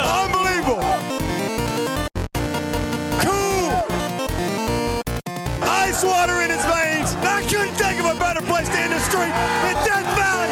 Unbelievable. Cool. Ice water in his veins. I couldn't think of a better place to end the street in Death Valley,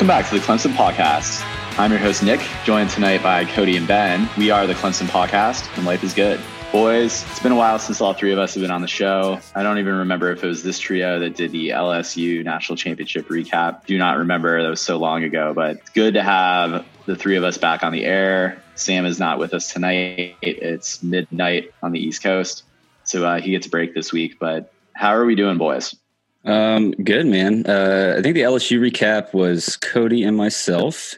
Welcome back to the Clemson Podcast. I'm your host, Nick, joined tonight by Cody and Ben. We are the Clemson Podcast, and life is good. Boys, it's been a while since all three of us have been on the show. I don't even remember if it was this trio that did the LSU National Championship recap. Do not remember. That was so long ago, but it's good to have the three of us back on the air. Sam is not with us tonight. It's midnight on the East Coast, so uh, he gets a break this week. But how are we doing, boys? Um, good man. Uh, I think the LSU recap was Cody and myself.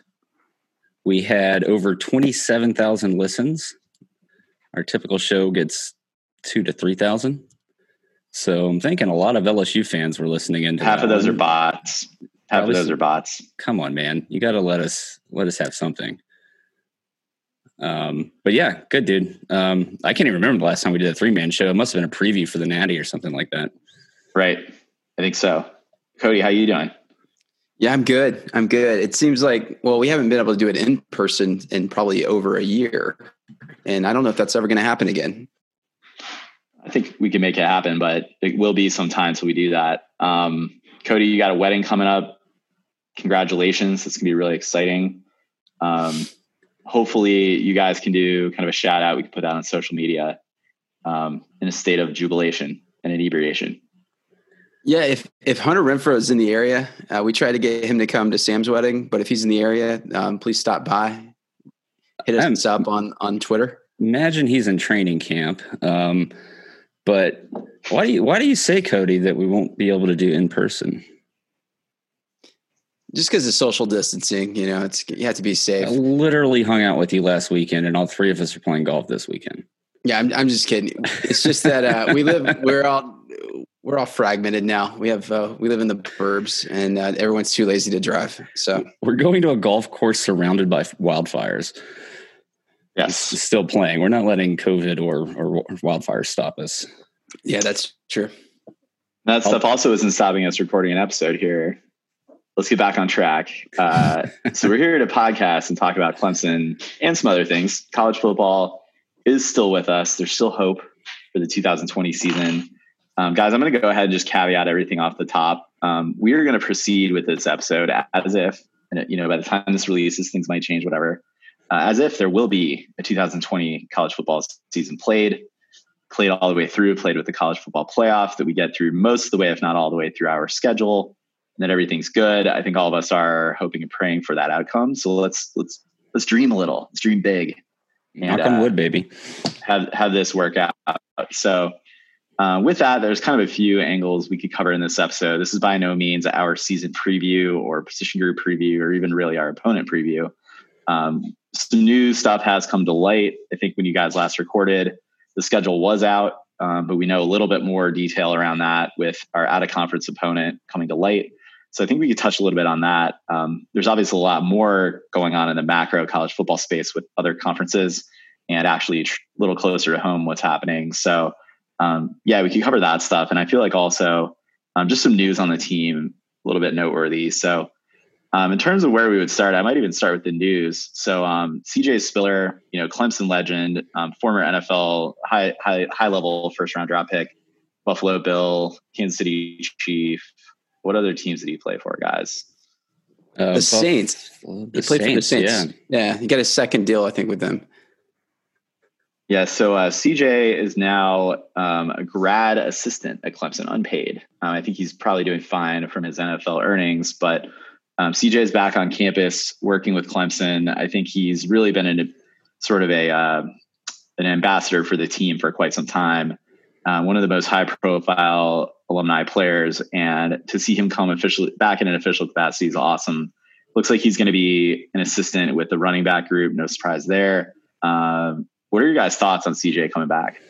We had over twenty-seven thousand listens. Our typical show gets two to three thousand. So I'm thinking a lot of LSU fans were listening into Half of those are bots. Half of those are bots. Come on, man. You got to let us let us have something. Um, but yeah, good dude. Um, I can't even remember the last time we did a three man show. It must have been a preview for the Natty or something like that. Right. I think so. Cody, how you doing? Yeah, I'm good. I'm good. It seems like well, we haven't been able to do it in person in probably over a year, and I don't know if that's ever going to happen again. I think we can make it happen, but it will be some time till we do that. Um, Cody, you got a wedding coming up. Congratulations. It's gonna be really exciting. Um, hopefully you guys can do kind of a shout out. We can put that on social media um, in a state of jubilation and inebriation. Yeah, if if Hunter Renfrow is in the area, uh, we tried to get him to come to Sam's wedding, but if he's in the area, um, please stop by. Hit us up on on Twitter. imagine he's in training camp. Um, but why do you why do you say Cody that we won't be able to do in person? Just because of social distancing, you know, it's you have to be safe. I literally hung out with you last weekend, and all three of us are playing golf this weekend. Yeah, I'm, I'm just kidding. It's just that uh, we live we're all we're all fragmented now. We have uh, we live in the burbs, and uh, everyone's too lazy to drive. So We're going to a golf course surrounded by wildfires. Yes. Still playing. We're not letting COVID or or wildfires stop us. yeah, that's true. That stuff also isn't stopping us recording an episode here. Let's get back on track. Uh, so we're here to podcast and talk about Clemson and some other things. College football is still with us. There's still hope for the 2020 season. Um, guys, I'm going to go ahead and just caveat everything off the top. Um, we are going to proceed with this episode as if, and you know, by the time this releases, things might change, whatever. Uh, as if there will be a 2020 college football season played played all the way through, played with the college football playoff, that we get through most of the way, if not all the way through our schedule, and that everything's good. I think all of us are hoping and praying for that outcome. So let's let's let's dream a little. Let's dream big. Knock And, on uh, baby. have have this work out. So uh, with that, there's kind of a few angles we could cover in this episode. This is by no means our season preview or position group preview or even really our opponent preview. Um, some new stuff has come to light. I think when you guys last recorded, the schedule was out, um, but we know a little bit more detail around that with our out of conference opponent coming to light. So I think we could touch a little bit on that. Um, there's obviously a lot more going on in the macro college football space with other conferences and actually tr- a little closer to home what's happening. So um, yeah, we could cover that stuff. And I feel like also um, just some news on the team, a little bit noteworthy. So um, in terms of where we would start, I might even start with the news. So um, CJ Spiller, you know, Clemson legend, um, former NFL high high high level first round draft pick, Buffalo Bill, Kansas City Chief. What other teams did he play for, guys? Uh, The Buff- Saints. The He played for the Saints. Yeah. Yeah. he got his second deal, I think, with them. Yeah, so uh, CJ is now um, a grad assistant at Clemson, unpaid. Um, I think he's probably doing fine from his NFL earnings, but um, CJ is back on campus working with Clemson. I think he's really been a sort of a uh, an ambassador for the team for quite some time. Uh, one of the most high profile alumni players, and to see him come officially back in an official capacity is awesome. Looks like he's going to be an assistant with the running back group. No surprise there. Um, what are your guys' thoughts on CJ coming back?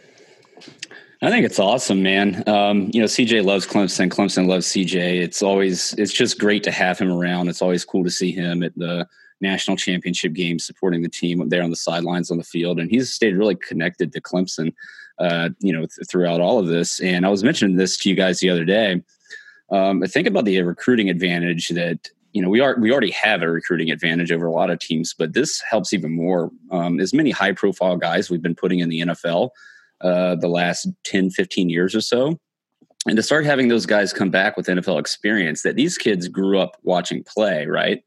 I think it's awesome, man. Um, you know, CJ loves Clemson. Clemson loves CJ. It's always it's just great to have him around. It's always cool to see him at the national championship game supporting the team there on the sidelines on the field, and he's stayed really connected to Clemson. Uh, you know, th- throughout all of this. And I was mentioning this to you guys the other day. Um, I think about the recruiting advantage that you know we are we already have a recruiting advantage over a lot of teams, but this helps even more. Um, as many high profile guys we've been putting in the NFL uh, the last 10, 15 years or so. And to start having those guys come back with NFL experience that these kids grew up watching play, right?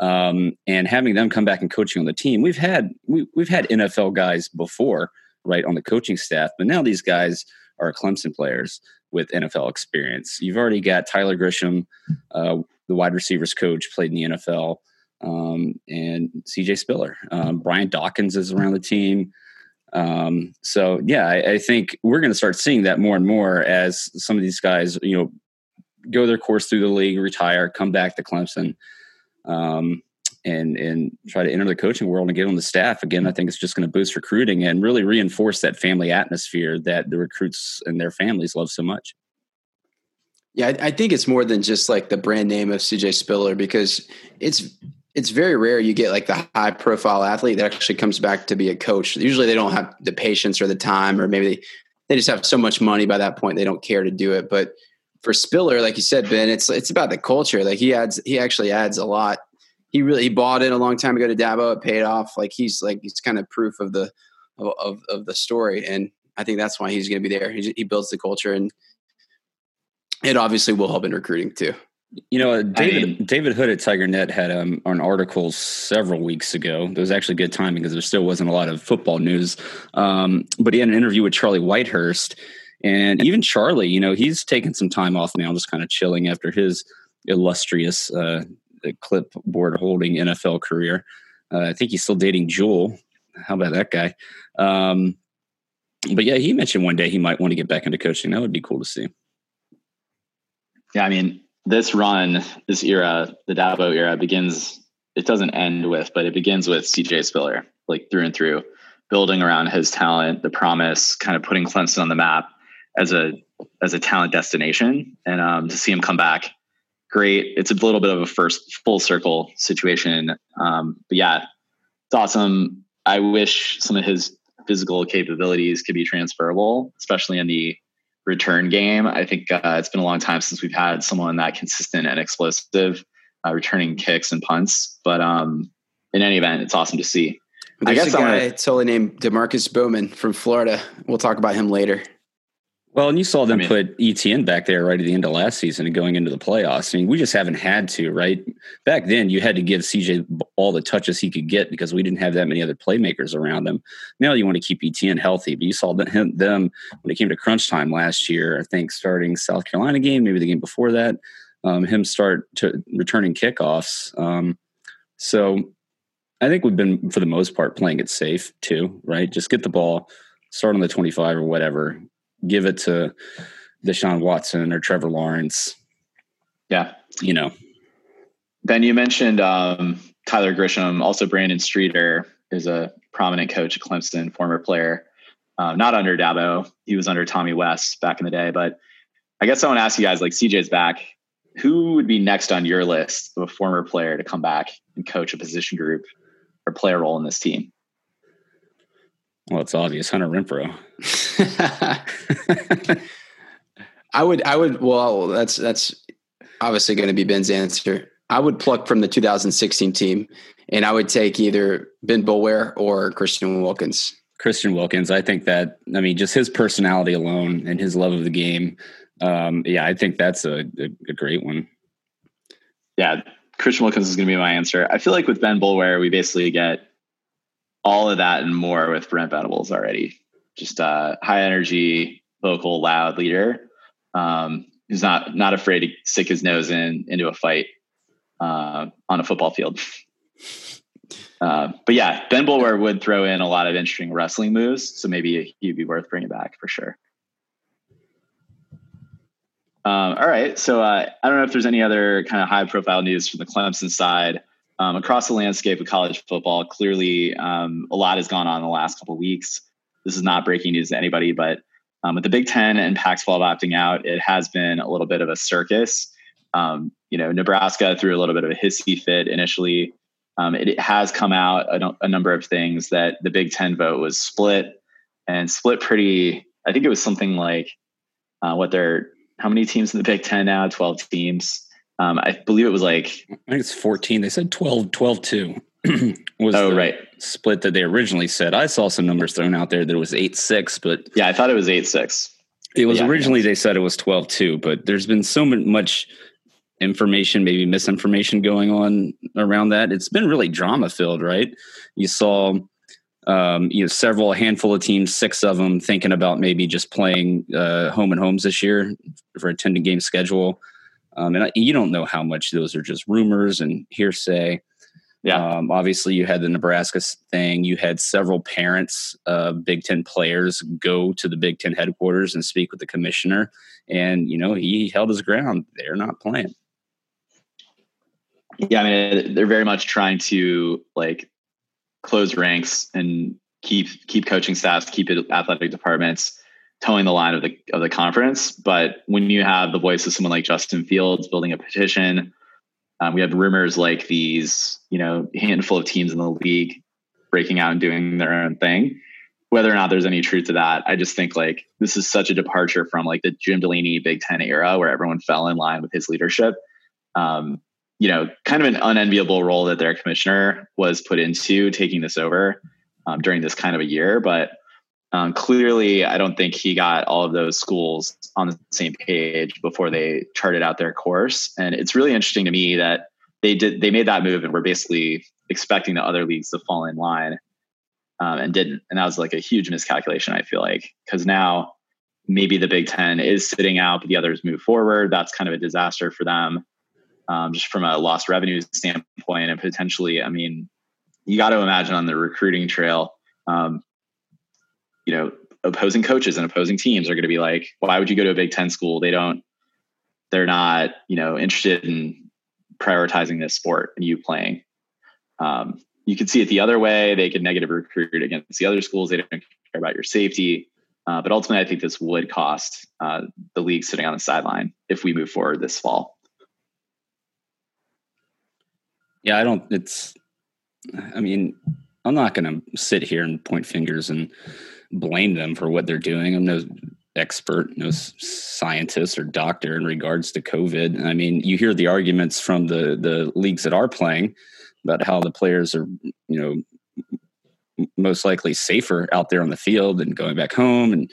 Um, and having them come back and coaching on the team. We've had we, we've had NFL guys before, right, on the coaching staff, but now these guys are Clemson players with NFL experience. You've already got Tyler Grisham, uh, the wide receivers coach, played in the NFL, um, and CJ Spiller. Um, Brian Dawkins is around the team. Um, so yeah, I, I think we're going to start seeing that more and more as some of these guys, you know, go their course through the league, retire, come back to Clemson, um, and and try to enter the coaching world and get on the staff again. I think it's just going to boost recruiting and really reinforce that family atmosphere that the recruits and their families love so much. Yeah, I, think it's more than just like the brand name of CJ Spiller because it's it's very rare you get like the high profile athlete that actually comes back to be a coach. Usually they don't have the patience or the time, or maybe they, they just have so much money by that point they don't care to do it. But for Spiller, like you said, Ben, it's it's about the culture. Like he adds, he actually adds a lot. He really he bought it a long time ago to Dabo. It paid off. Like he's like he's kind of proof of the of of the story, and I think that's why he's going to be there. He, he builds the culture, and it obviously will help in recruiting too. You know, David I mean, David Hood at Tiger Net had um, an article several weeks ago. It was actually good timing because there still wasn't a lot of football news. Um, but he had an interview with Charlie Whitehurst, and even Charlie, you know, he's taken some time off now, just kind of chilling after his illustrious uh, clipboard holding NFL career. Uh, I think he's still dating Jewel. How about that guy? Um, but yeah, he mentioned one day he might want to get back into coaching. That would be cool to see. Yeah, I mean, this run, this era, the Dabo era begins, it doesn't end with, but it begins with CJ Spiller, like through and through, building around his talent, the promise, kind of putting Clemson on the map as a as a talent destination. And um, to see him come back, great. It's a little bit of a first full circle situation. Um, but yeah, it's awesome. I wish some of his physical capabilities could be transferable, especially in the return game. I think uh, it's been a long time since we've had someone that consistent and explosive, uh, returning kicks and punts. But um, in any event, it's awesome to see. There's I guess a guy gonna, totally named Demarkcus Bowman from Florida. We'll talk about him later. Well, and you saw them I mean, put ETN back there right at the end of last season and going into the playoffs. I mean, we just haven't had to, right? Back then, you had to give CJ all the touches he could get because we didn't have that many other playmakers around him. Now you want to keep ETN healthy, but you saw them when it came to crunch time last year. I think starting South Carolina game, maybe the game before that, um, him start to returning kickoffs. Um, so I think we've been, for the most part, playing it safe too, right? Just get the ball, start on the 25 or whatever, give it to Deshaun Watson or Trevor Lawrence. Yeah. You know. Ben, you mentioned um, Tyler Grisham. Also, Brandon Streeter is a prominent coach at Clemson, former player. Um, not under Dabo. He was under Tommy West back in the day. But I guess I want to ask you guys like CJ's back. Who would be next on your list of a former player to come back and coach a position group or play a role in this team? Well, it's obvious, Hunter Renfrow. I would, I would. Well, that's that's obviously going to be Ben's answer. I would pluck from the 2016 team, and I would take either Ben Boulware or Christian Wilkins. Christian Wilkins. I think that. I mean, just his personality alone and his love of the game. Um, yeah, I think that's a, a, a great one. Yeah, Christian Wilkins is going to be my answer. I feel like with Ben Boulware, we basically get all of that and more with Brent Venables already. Just a high energy, vocal, loud leader um, who's not not afraid to stick his nose in into a fight uh, on a football field. Uh, but yeah, Ben Boulware would throw in a lot of interesting wrestling moves, so maybe he'd be worth bringing back for sure. Um, all right, so uh, I don't know if there's any other kind of high-profile news from the Clemson side um, across the landscape of college football. Clearly, um, a lot has gone on in the last couple weeks. This is not breaking news to anybody, but um, with the Big Ten and Pac-12 opting out, it has been a little bit of a circus. Um, you know, Nebraska threw a little bit of a hissy fit initially. Um, it, it, has come out a, a, number of things that the Big Ten vote was split and split pretty. I think it was something like uh, what they're how many teams in the Big Ten now? Twelve teams. Um, I believe it was like I think it's fourteen. They said 12, 12 2 was oh right split that they originally said. I saw some numbers thrown out there that it was eight six, but yeah, I thought it was eight six. It was yeah, originally they said it was 12 2, but there's been so much information, maybe misinformation going on around that. It's been really drama filled, right? You saw, um, you know, several a handful of teams, six of them, thinking about maybe just playing uh, home and homes this year for a ten game schedule. Um, and I, you don't know how much those are just rumors and hearsay. Yeah. Um, obviously, you had the Nebraska thing. You had several parents of Big Ten players go to the Big Ten headquarters and speak with the commissioner, and you know he held his ground. They're not playing. Yeah, I mean they're very much trying to like close ranks and keep keep coaching staffs, keep it athletic departments towing the line of the of the conference. But when you have the voice of someone like Justin Fields building a petition, um, we have rumors like these, you know, handful of teams in the league breaking out and doing their own thing. Whether or not there's any truth to that, I just think like this is such a departure from like the Jim Delaney Big Ten era where everyone fell in line with his leadership. Um, you know, kind of an unenviable role that their commissioner was put into taking this over um, during this kind of a year. But um, clearly, I don't think he got all of those schools on the same page before they charted out their course. And it's really interesting to me that they did they made that move and were basically expecting the other leagues to fall in line um, and didn't. And that was like a huge miscalculation. I feel like because now maybe the Big Ten is sitting out, but the others move forward. That's kind of a disaster for them, um, just from a lost revenue standpoint, and potentially. I mean, you got to imagine on the recruiting trail. Um, you know, opposing coaches and opposing teams are going to be like, why would you go to a Big Ten school? They don't, they're not, you know, interested in prioritizing this sport and you playing. Um, you could see it the other way. They could negative recruit against the other schools. They don't care about your safety. Uh, but ultimately, I think this would cost uh, the league sitting on the sideline if we move forward this fall. Yeah, I don't. It's. I mean, I'm not going to sit here and point fingers and blame them for what they're doing. I'm no expert, no scientist or doctor in regards to COVID. I mean, you hear the arguments from the the leagues that are playing about how the players are, you know, most likely safer out there on the field and going back home and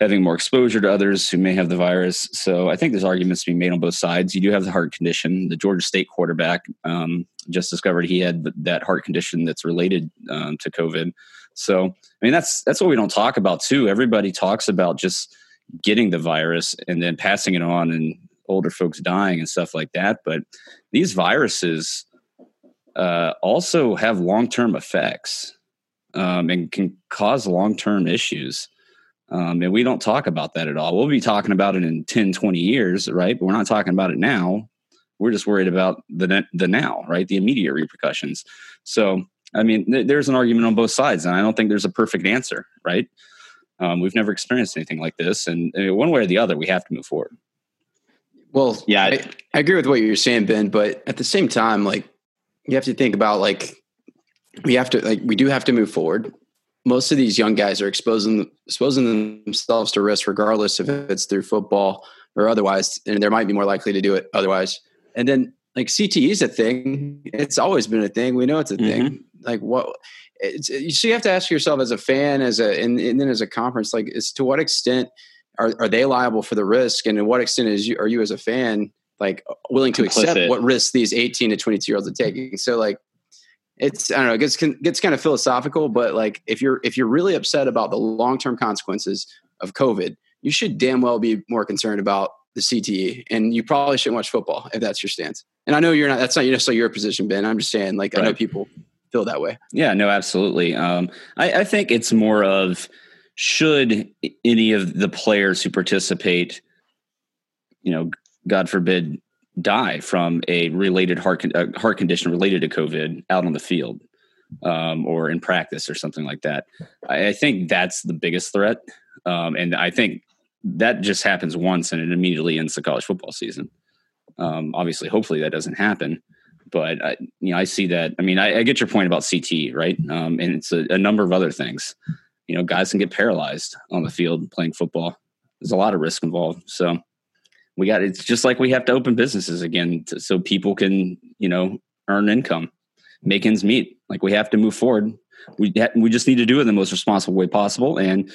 having more exposure to others who may have the virus. So I think there's arguments to be made on both sides. You do have the heart condition. The Georgia State quarterback um, just discovered he had that heart condition that's related um, to COVID. So, I mean, that's that's what we don't talk about too. Everybody talks about just getting the virus and then passing it on and older folks dying and stuff like that. But these viruses uh, also have long term effects um, and can cause long term issues. Um, and we don't talk about that at all. We'll be talking about it in 10, 20 years, right? But we're not talking about it now. We're just worried about the the now, right? The immediate repercussions. So I mean, th- there's an argument on both sides, and I don't think there's a perfect answer, right? Um, we've never experienced anything like this, and uh, one way or the other, we have to move forward. Well, yeah, I, I, agree with what you're saying, Ben. But at the same time, like you have to think about like we have to like we do have to move forward. Most of these young guys are exposing exposing themselves to risk, regardless if it's through football or otherwise, and they're might be more likely to do it otherwise. And then like CTE is a thing; it's always been a thing. We know it's a mm-hmm. thing like what it's, so you have to ask yourself as a fan as a and, and then as a conference like is to what extent are, are they liable for the risk and to what extent is you are you as a fan like willing to Complicit. accept what risks these 18 to 22 year olds are taking so like it's i don't know it gets, gets kind of philosophical but like if you're if you're really upset about the long-term consequences of covid you should damn well be more concerned about the cte and you probably shouldn't watch football if that's your stance and i know you're not that's not necessarily your position ben i'm just saying like right. i know people feel that way. Yeah, no, absolutely. Um, I, I think it's more of should any of the players who participate, you know, God forbid, die from a related heart con- heart condition related to COVID out on the field um, or in practice or something like that. I, I think that's the biggest threat, um, and I think that just happens once and it immediately ends the college football season. Um, obviously, hopefully that doesn't happen, but I, you know, I see that. I mean, I, I get your point about CT, right? Um, and it's a, a number of other things. You know, guys can get paralyzed on the field playing football. There's a lot of risk involved. So we got it's just like we have to open businesses again to, so people can you know earn income, make ends meet. Like we have to move forward. We ha- we just need to do it in the most responsible way possible. And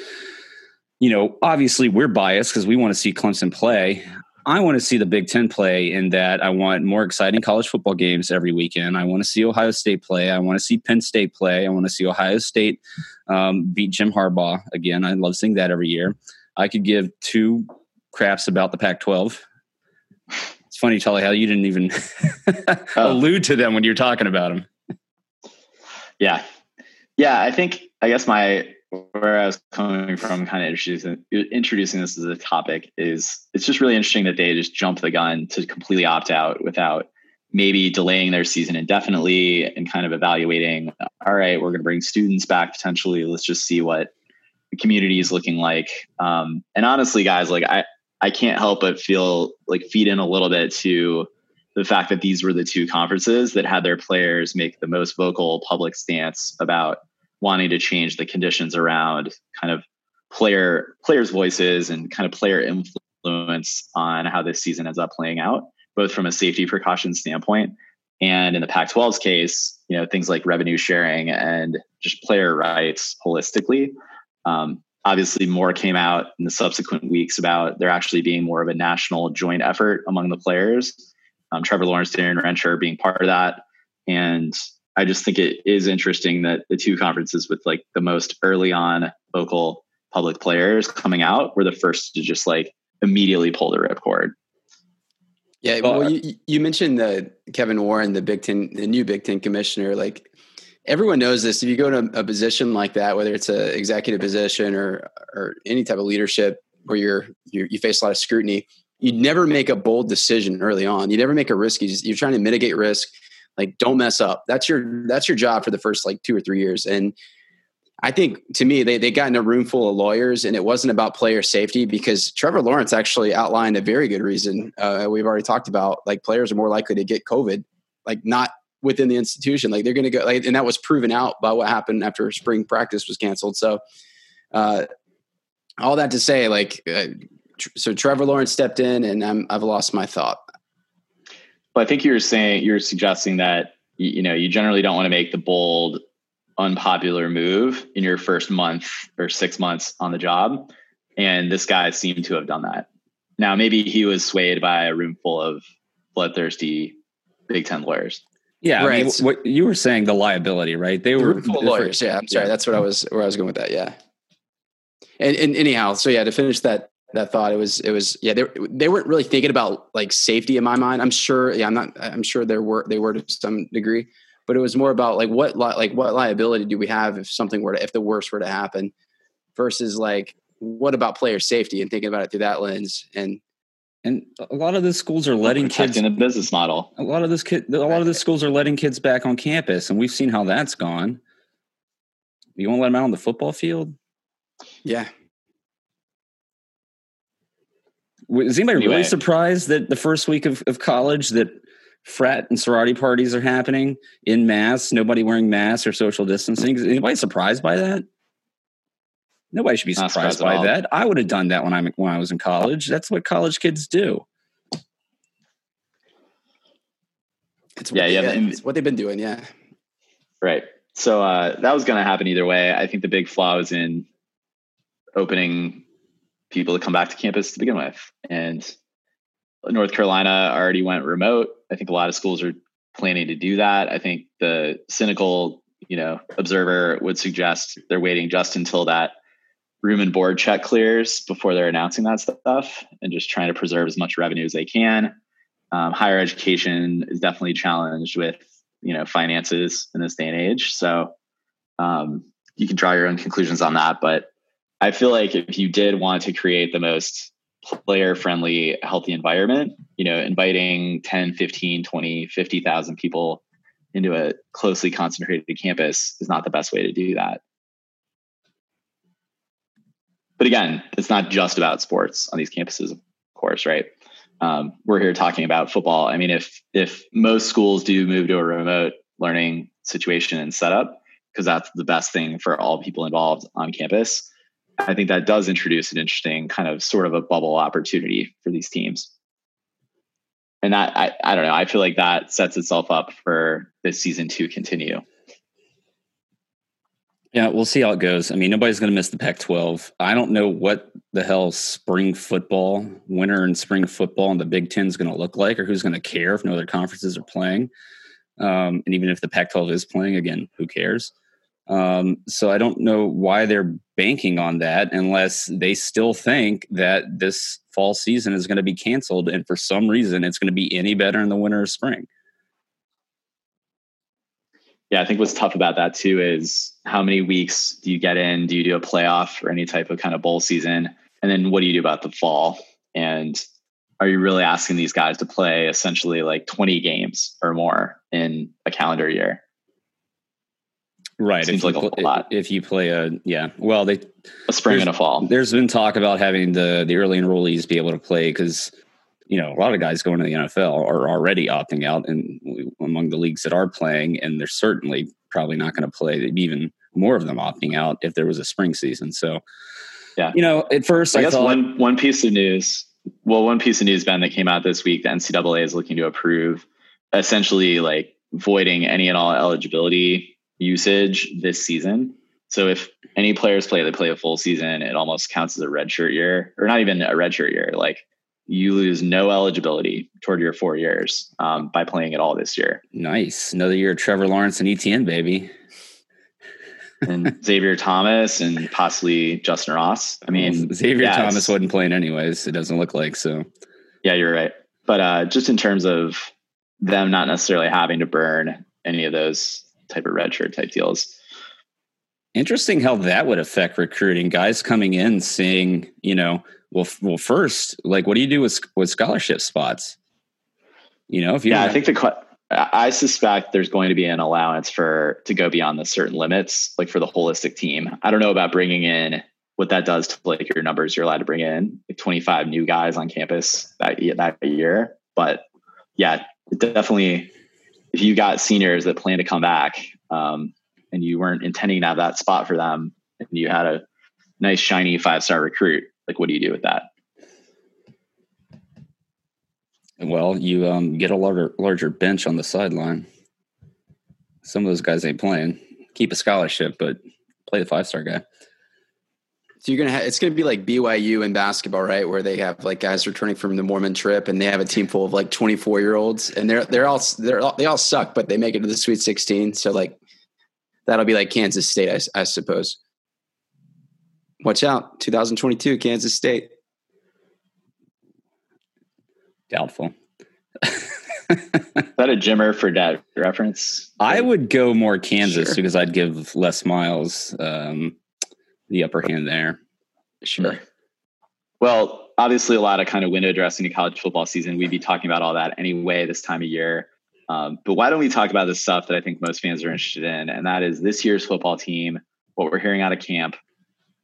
you know, obviously we're biased because we want to see Clemson play. I want to see the Big Ten play in that I want more exciting college football games every weekend. I want to see Ohio State play. I want to see Penn State play. I want to see Ohio State um, beat Jim Harbaugh again. I love seeing that every year. I could give two craps about the Pac 12. It's funny, Tully, how you didn't even oh. allude to them when you're talking about them. Yeah. Yeah. I think, I guess my where I was coming from, kind of introducing introducing this as a topic, is it's just really interesting that they just jump the gun to completely opt out without maybe delaying their season indefinitely and kind of evaluating. All right, we're going to bring students back potentially. Let's just see what the community is looking like. Um, and honestly, guys, like I I can't help but feel like feed in a little bit to the fact that these were the two conferences that had their players make the most vocal public stance about wanting to change the conditions around kind of player players' voices and kind of player influence on how this season ends up playing out, both from a safety precaution standpoint and in the Pac-12's case, you know things like revenue sharing and just player rights holistically. Um, obviously, more came out in the subsequent weeks about there actually being more of a national joint effort among the players. Um, Trevor Lawrence, Darien Rencher being part of that, and I just think it is interesting that the two conferences with like the most early on vocal public players coming out were the first to just like immediately pull the ripcord. Yeah, well, you, you mentioned the Kevin Warren, the Big Ten, the new Big Ten commissioner. Like everyone knows this. If you go to a position like that, whether it's an executive position or or any type of leadership where you're, you're you face a lot of scrutiny, you never make a bold decision early on. You never make a risk. You you're trying to mitigate risk like don't mess up. That's your that's your job for the first like two or three years. And i think to me they, they got in a room full of lawyers and it wasn't about player safety because trevor lawrence actually outlined a very good reason uh, we've already talked about like players are more likely to get covid like not within the institution. Like they're going to go like and that was proven out by what happened after spring practice was canceled. So uh all that to say like uh, so trevor lawrence stepped in and I'm, i've lost my thought well, I think you're saying you're suggesting that you know you generally don't want to make the bold, unpopular move in your first month or six months on the job, and this guy seemed to have done that. Now, maybe he was swayed by a room full of bloodthirsty Big Ten lawyers. Yeah, right. I mean, what you were saying, the liability, right? They were full lawyers. Yeah, I'm sorry. Yeah. That's what I was where I was going with that. Yeah. And, and anyhow, so yeah, to finish that that thought it was it was yeah they they weren't really thinking about like safety in my mind. I'm sure yeah i'm not i'm sure there were they were to some degree but it was more about like what like what liability do we have if something were to if the worst were to happen versus like what about player safety and thinking about it through that lens? And and a lot of the schools are letting kids in a business model. A lot of this kid a lot of the schools are letting kids back on campus and we've seen how that's gone. You want to let them out on the football field? Yeah is anybody anyway. really surprised that the first week of, of college that frat and sorority parties are happening in mass, nobody wearing masks or social distancing? Is anybody surprised by that? Nobody should be surprised, surprised by that. I would have done that when I when I was in college. That's what college kids do. It's yeah, yeah, it's what they've been doing. Yeah, right. So uh, that was going to happen either way. I think the big flaw was in opening people to come back to campus to begin with. And North Carolina already went remote. I think a lot of schools are planning to do that. I think the cynical, you know, observer would suggest they're waiting just until that room and board check clears before they're announcing that stuff and just trying to preserve as much revenue as they can. Um, higher education is definitely challenged with you know finances in this day and age. So um, you can draw your own conclusions on that. But I feel like if you did want to create the most player friendly, healthy environment, you know, inviting 10, 15, 20, 50,000 people into a closely concentrated campus is not the best way to do that. But again, it's not just about sports on these campuses, of course, right? Um, we're here talking about football. I mean, if if most schools do move to a remote learning situation and setup, because that's the best thing for all people involved on campus, I think that does introduce an interesting kind of sort of a bubble opportunity for these teams. And that I, I don't know, I feel like that sets itself up for this season to continue. Yeah, we'll see how it goes. I mean, nobody's going to miss the Pac 12. I don't know what the hell spring football, winter and spring football, and the Big Ten is going to look like, or who's going to care if no other conferences are playing. Um, and even if the Pac 12 is playing, again, who cares? Um, so I don't know why they're banking on that unless they still think that this fall season is going to be canceled. And for some reason, it's going to be any better in the winter or spring. Yeah, I think what's tough about that too is how many weeks do you get in? Do you do a playoff or any type of kind of bowl season? And then what do you do about the fall? And are you really asking these guys to play essentially like 20 games or more in a calendar year? Right. Seems like a lot. If you play a yeah, well they a spring and a fall. There's been talk about having the the early enrollees be able to play because you know, a lot of guys going to the NFL are already opting out and among the leagues that are playing, and they're certainly probably not going to play even more of them opting out if there was a spring season. So, yeah, you know, at first I, I guess thought, one one piece of news. Well, one piece of news, Ben, that came out this week, the NCAA is looking to approve essentially like voiding any and all eligibility usage this season. So if any players play, they play a full season, it almost counts as a redshirt year, or not even a redshirt year. Like you lose no eligibility toward your four years um, by playing it all this year. Nice. Another year of Trevor Lawrence and ETN, baby. and Xavier Thomas and possibly Justin Ross. I mean, well, Xavier yeah, Thomas wasn't playing anyways. It doesn't look like so. Yeah, you're right. But uh, just in terms of them not necessarily having to burn any of those type of redshirt type deals. Interesting how that would affect recruiting. Guys coming in seeing, you know, well, well, first, like, what do you do with with scholarship spots? You know, if you yeah, I think the I suspect there's going to be an allowance for to go beyond the certain limits, like for the holistic team. I don't know about bringing in what that does to like your numbers you're allowed to bring in, like 25 new guys on campus that that year. But yeah, definitely, if you got seniors that plan to come back, um, and you weren't intending to have that spot for them, and you had a nice shiny five star recruit, like, what do you do with that? Well, you um, get a larger larger bench on the sideline. Some of those guys ain't playing. Keep a scholarship, but play the five star guy. So you're gonna have it's gonna be like BYU in basketball, right? Where they have like guys returning from the Mormon trip, and they have a team full of like 24 year olds, and they're they're all they're all, they all suck, but they make it to the Sweet 16. So like that'll be like Kansas State, I, I suppose. Watch out, 2022, Kansas State. Doubtful. Is that a Jimmer for that reference? I would go more Kansas sure. because I'd give Les Miles um, the upper hand there. Sure. Well, obviously, a lot of kind of window dressing to college football season. We'd be talking about all that anyway this time of year. Um, but why don't we talk about the stuff that I think most fans are interested in? And that is this year's football team, what we're hearing out of camp,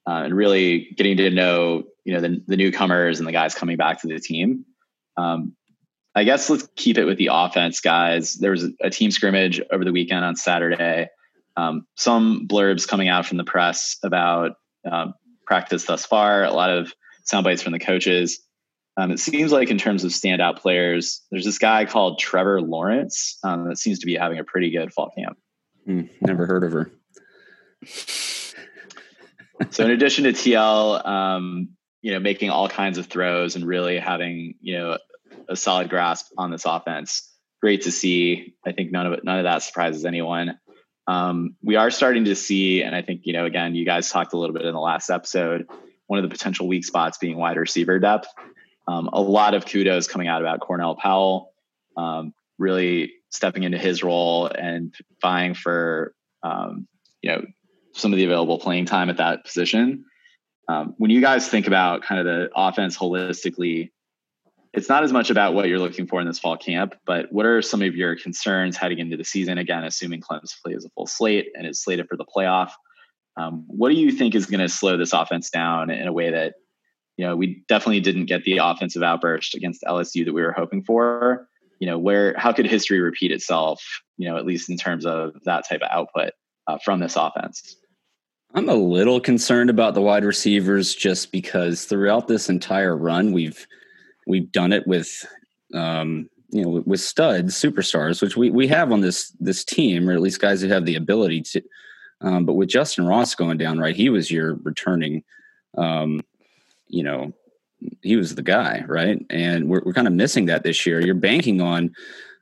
uh, and really getting to know you know the, the newcomers and the guys coming back to the team. Um, I guess let's keep it with the offense, guys. There was a, a team scrimmage over the weekend on Saturday. Um, some blurbs coming out from the press about uh, practice thus far. A lot of sound bites from the coaches. Um, it seems like in terms of standout players, there's this guy called Trevor Lawrence um, that seems to be having a pretty good fall camp. Mm, never heard of her so in addition to TL, um, you know, making all kinds of throws and really having you know a solid grasp on this offense, great to see. I think none of it, none of that surprises anyone. Um, we are starting to see, and I think you know, again, you guys talked a little bit in the last episode. One of the potential weak spots being wide receiver depth. Um, a lot of kudos coming out about Cornell Powell. Um, really stepping into his role and vying for um, you know some of the available playing time at that position. Um, when you guys think about kind of the offense holistically, it's not as much about what you're looking for in this fall camp, but what are some of your concerns heading into the season? Again, assuming Clemson plays a full slate and is slated for the playoff. Um, what do you think is going to slow this offense down in a way that, you know, we definitely didn't get the offensive outburst against LSU that we were hoping for? You know, where how could history repeat itself? You know, at least in terms of that type of output uh, from this offense. I'm a little concerned about the wide receivers just because throughout this entire run, we've we've done it with um, you know with studs, superstars, which we we have on this this team, or at least guys who have the ability to. Um, but with Justin Ross going down, right, he was your returning, um, you know, he was the guy, right? And we're we're kind of missing that this year. You're banking on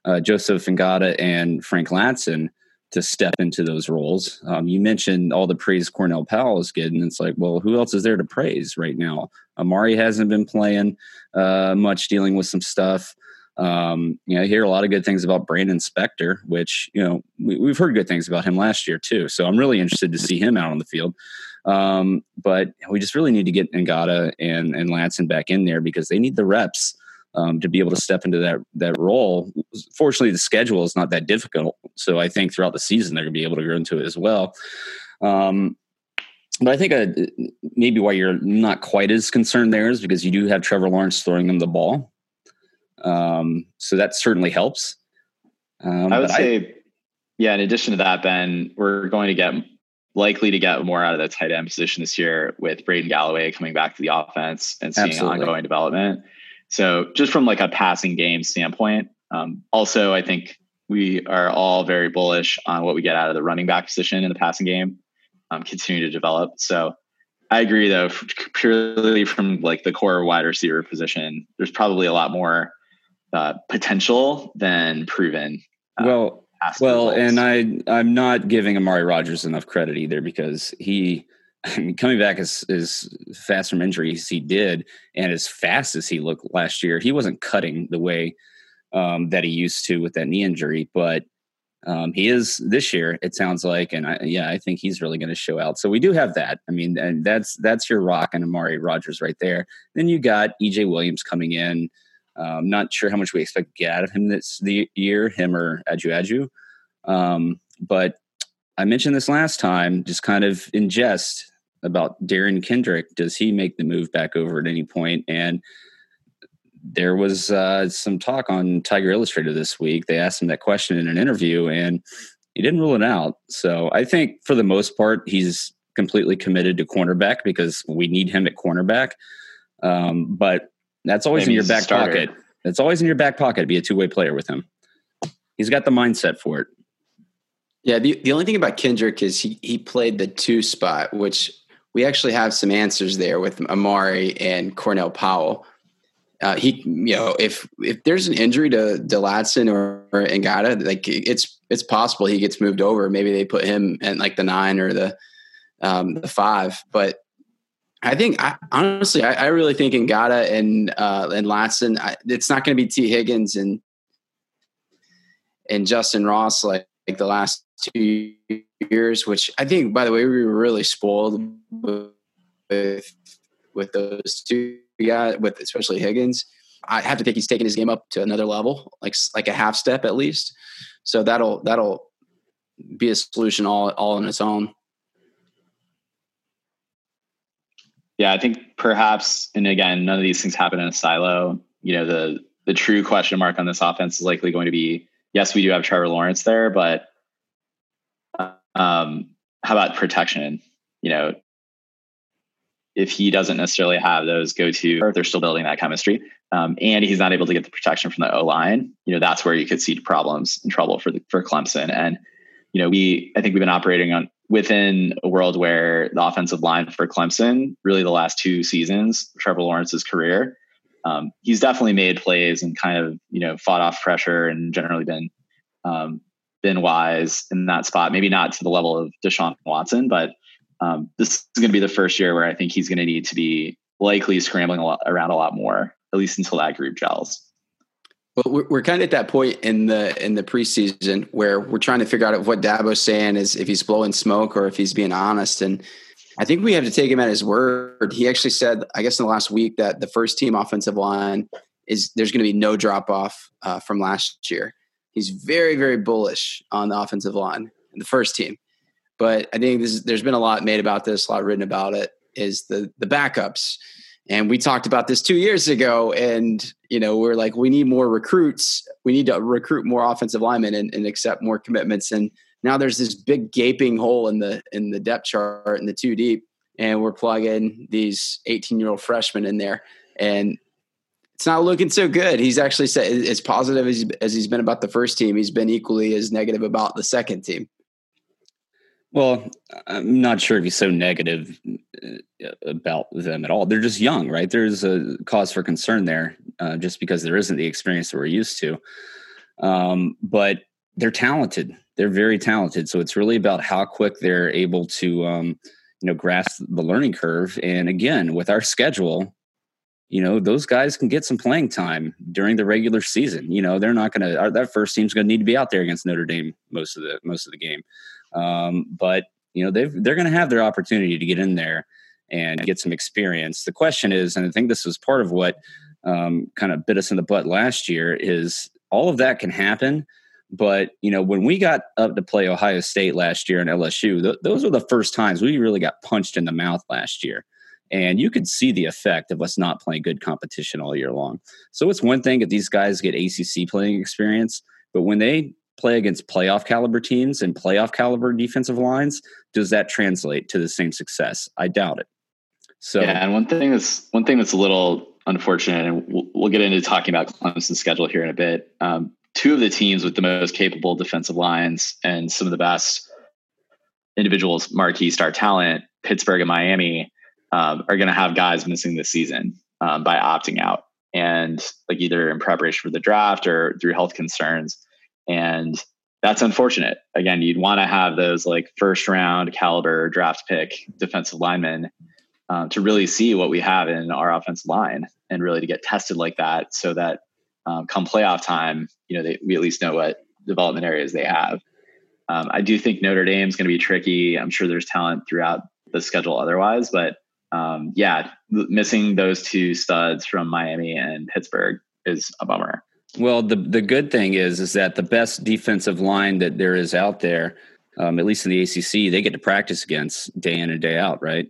uh, Joseph Ngata and Frank Ladson to step into those roles. Um, you mentioned all the praise Cornell Powell is getting. It's like, well, who else is there to praise right now? Amari hasn't been playing uh, much, dealing with some stuff. Um, you know, I hear a lot of good things about Brannon Spector, which you know we, have heard good things about him last year too. So I'm really interested to see him out on the field. Um, but we just really need to get Ngata and and back in there because they need the reps um, to be able to step into that that role. Fortunately, the schedule is not that difficult, so I think throughout the season they're going to be able to grow into it as well. Um, but I think uh, maybe why you're not quite as concerned there is because you do have Trevor Lawrence throwing them the ball, um, so that certainly helps. Um, I would say, I, yeah. In addition to that, Ben, we're going to get likely to get more out of the tight end position this year with Braden Galloway coming back to the offense and seeing absolutely. ongoing development. So just from like a passing game standpoint, um, also I think we are all very bullish on what we get out of the running back position in the passing game, um, continue to develop. So I agree though, purely from like the core wide receiver position, there's probably a lot more uh, potential than proven. Uh, well, well, results. and I I'm not giving Amari Rogers enough credit either because he I mean, coming back as, as fast from injury as he did, and as fast as he looked last year, he wasn't cutting the way um, that he used to with that knee injury. But um, he is this year. It sounds like, and I, yeah, I think he's really going to show out. So we do have that. I mean, and that's that's your rock and Amari Rogers right there. Then you got EJ Williams coming in. Um, not sure how much we expect to get out of him this the year, him or Ajou Ajou. Um, but I mentioned this last time, just kind of in jest about Derion Kendrick. Does he make the move back over at any point? And there was uh, some talk on Tiger Illustrated this week. They asked him that question in an interview, and he didn't rule it out. So I think for the most part, he's completely committed to cornerback because we need him at cornerback. Um, but that's always Maybe in your back pocket. It's always in your back pocket to be a two way player with him. He's got the mindset for it. Yeah, the, the only thing about Kendrick is he, he played the two spot, which we actually have some answers there with Amari and Cornell Powell. Uh, he, you know, if if there's an injury to Delatson or, or like it's it's possible he gets moved over. Maybe they put him in like the nine or the um, the five. But I think I, honestly, I, I, really think Ngata and uh, and Ladson, I, it's not going to be Tee Higgins and and Justin Ross like like the last two years, which I think, by the way, we were really spoiled with with those two guys, with especially Higgins. I have to think he's taking his game up to another level, like like a half step at least. So that'll that'll be a solution all all on its own. Yeah, I think perhaps, and again, none of these things happen in a silo. You know, the the true question mark on this offense is likely going to be yes, we do have Trevor Lawrence there, but um, how about protection? You know, if he doesn't necessarily have those go to, or if they're still building that chemistry, um, and he's not able to get the protection from the O line, you know, that's where you could see problems and trouble for the, for Clemson. And you know, we I think we've been operating on within a world where the offensive line for Clemson, really the last two seasons, Trevor Lawrence's career, um, he's definitely made plays and kind of you know fought off pressure and generally been um, been wise in that spot. Maybe not to the level of Deshaun Watson, but um, this is going to be the first year where I think he's going to need to be likely scrambling a lot, around a lot more, at least until that group gels. Well, we're, we're kind of at that point in the in the preseason where we're trying to figure out what Dabo's saying is if he's blowing smoke or if he's being honest. And I think we have to take him at his word. He actually said, I guess in the last week, that the first team offensive line is there's going to be no drop off uh, from last year. He's very very bullish on the offensive line, the first team. But I think is, there's been a lot made about this, a lot written about it. Is the the backups and we talked about this two years ago, and you know we're like, we need more recruits. We need to recruit more offensive linemen and, and accept more commitments. And now there's this big gaping hole in the in the depth chart in the two deep, and we're plugging these 18 year old freshmen in there, and it's not looking so good. He's actually said as positive as, as he's been about the first team. He's been equally as negative about the second team. Well, I'm not sure if he's so negative uh, about them at all. They're just young, right? There's a cause for concern there, uh, just because there isn't the experience that we're used to. Um, but they're talented. They're very talented. So it's really about how quick they're able to, um, you know, grasp the learning curve. And again, with our schedule, you know, those guys can get some playing time during the regular season. You know, they're not going to. That first team's going to need to be out there against Notre Dame most of the most of the game. Um, but you know they've they're going to have their opportunity to get in there and get some experience. The question is, and I think this was part of what um, kind of bit us in the butt last year, is all of that can happen. But you know, when we got up to play Ohio State last year and LSU, th- those were the first times we really got punched in the mouth last year. And you could see the effect of us not playing good competition all year long. So it's one thing if these guys get ACC playing experience, but when they play against playoff caliber teams and playoff caliber defensive lines, does that translate to the same success? I doubt it. So yeah, and one thing that's one thing that's a little unfortunate, and we'll, we'll get into talking about Clemson's schedule here in a bit. Um, two of the teams with the most capable defensive lines and some of the best individuals, marquee star talent, Pittsburgh and Miami, um, are going to have guys missing this season um, by opting out, and like either in preparation for the draft or through health concerns. And that's unfortunate. Again, you'd want to have those like first round caliber draft pick defensive linemen um, to really see what we have in our offensive line and really to get tested like that so that um, come playoff time, you know, they, we at least know what development areas they have. Um, I do think Notre Dame is going to be tricky. I'm sure there's talent throughout the schedule otherwise, but um, yeah, missing those two studs from Miami and Pittsburgh is a bummer. Well, the the good thing is is that the best defensive line that there is out there, um, at least in the ACC, they get to practice against day in and day out, right?